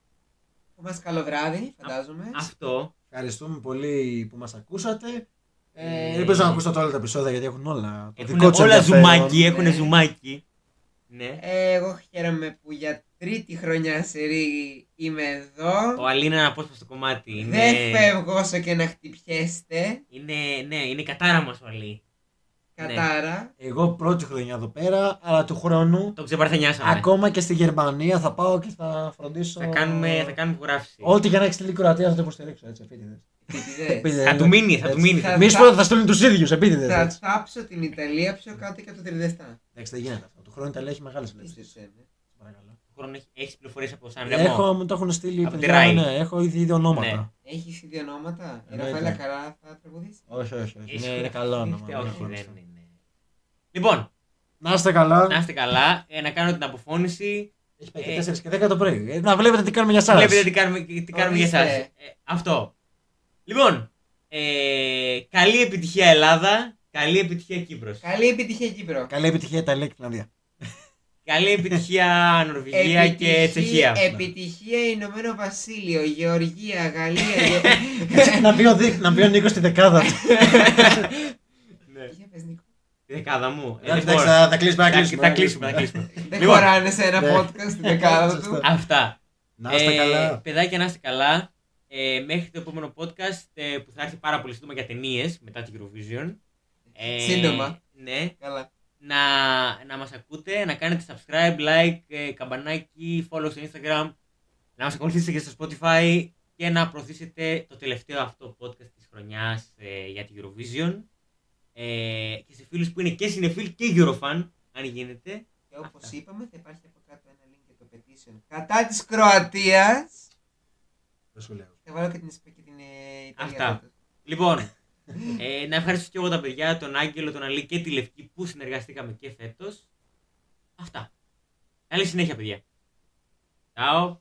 Που μας καλό βράδυ, φαντάζομαι. αυτό. Ευχαριστούμε πολύ που μας ακούσατε. Ε, Ε, ελπίζω να ακούσετε όλα τα επεισόδια γιατί έχουν όλα. Το Έχουν δικό τους όλα ενδιαφέρον. ζουμάκι, έχουν Ναι. ζουμάκι. Ναι. Ε, Εγώ χαίρομαι που για τρίτη χρονιά σερή είμαι εδώ. Ο Αλή είναι ένα απόσπαστο κομμάτι. Είναι... Δεν φεύγω όσο και να χτυπιέστε. Είναι, ναι, είναι η κατάρα μας ο Αλή. Κατάρα. Εγώ πρώτη χρονιά εδώ πέρα, αλλά του χρόνου Το ξεπαρθενιάσαμε. ακόμα και στη Γερμανία θα πάω και θα φροντίσω. Θα κάνουμε, θα κάνουμε υπογράφηση. Ό,τι για να έχεις στείλει Κροατία θα το υποστηρίξω. Έτσι, επίτηδες. Επίτηδες. Θα του μείνει, θα του μείνει. Θα- Μη σου πω ότι θα στείλουν τους ίδιους επίτηδες. Θα θάψω την Ιταλία πιο κάτω και από το Τριδεστά. Εντάξει, δεν γίνεται αυτό. Του χρόνου η Ιταλία έχει μεγάλες βλέψεις. Πίστεψέ με. Παρακαλώ. Χρόνο έχει- έχεις πληροφορίες από Σαν Έχω, μου το έχουν στείλει Από τη παιδιά, Rai. ναι, έχω ήδη ήδη ονόματα. Ναι. Έχεις ήδη ονόματα; Η Εννοείται. Ραφαέλα Καρά θα τραγουδήσει; Όχι, όχι, όχι. Έχεις Είναι, είναι γραφτεί, καλό όνομα. όχι, δεν δεν έχω είναι. αυτό. Λοιπόν, Να είστε καλά. να είστε καλά. Ε, να κάνω την αποφώνηση. Έχει πάει και Ε, 4 και 10 το πρωί. Ε, Να βλέπετε τι κάνουμε για εσά. Βλέπετε τι κάνουμε, τι κάνουμε για Ορίστε. εσάς. Ε, αυτό. Λοιπόν, ε, καλή επιτυχία Ελλάδα, καλή επιτυχία Κύπρος. Καλή επιτυχία Κύπρο. Καλή επιτυχία Ιταλία και Φιλανδία. Καλή επιτυχία Νορβηγία και Επιτυχία- Τσεχία. Επιτυχία Ηνωμένο Βασίλειο, Γεωργία, Γαλλία. Γε- να, μπει ο Δίκ- να μπει ο Νίκος στη δεκάδα. του. Ναι. Για πες, Νίκο. Τη δεκάδα μου. Ε, Εντάξει, λοιπόν, θα- θα κλείσουμε, θα θα- κλείσουμε, θα θα κλείσουμε, θα κλείσουμε. κλείσουμε. Δεν Λοιπόν. χωράνε σε ένα Ναι. podcast στην δεκάδα του. Σωστό. Αυτά. Να είστε Ε, καλά. Παιδάκια, να είστε καλά. Ε, μέχρι το επόμενο podcast ε, που θα έρθει πάρα πολύ σύντομα για ταινίες μετά την Eurovision. Ε, Σύντομα. Ναι. Καλά. Να, να μας ακούτε, να κάνετε subscribe, like, ε, καμπανάκι, follow στο Instagram, να μας ακολουθήσετε και στο Spotify και να προωθήσετε το τελευταίο αυτό podcast της χρονιάς ε, για την Eurovision. Ε, και σε φίλους που είναι και συνεφίλ και Eurofan, αν γίνεται. Και όπως Αυτά. είπαμε, θα υπάρχει από κάτω ένα link για το petition κατά της Κροατίας. Δεν σου λέω. Θα βάλω και την, Ισπα- και την ε, Ιταλία. Αυτά. τότε. Λοιπόν, ε, να ευχαριστήσω και εγώ τα παιδιά, τον Άγγελο, τον Αλή και τη Λευκή που συνεργαστήκαμε και φέτος. Αυτά. Καλή συνέχεια, παιδιά. Ciao.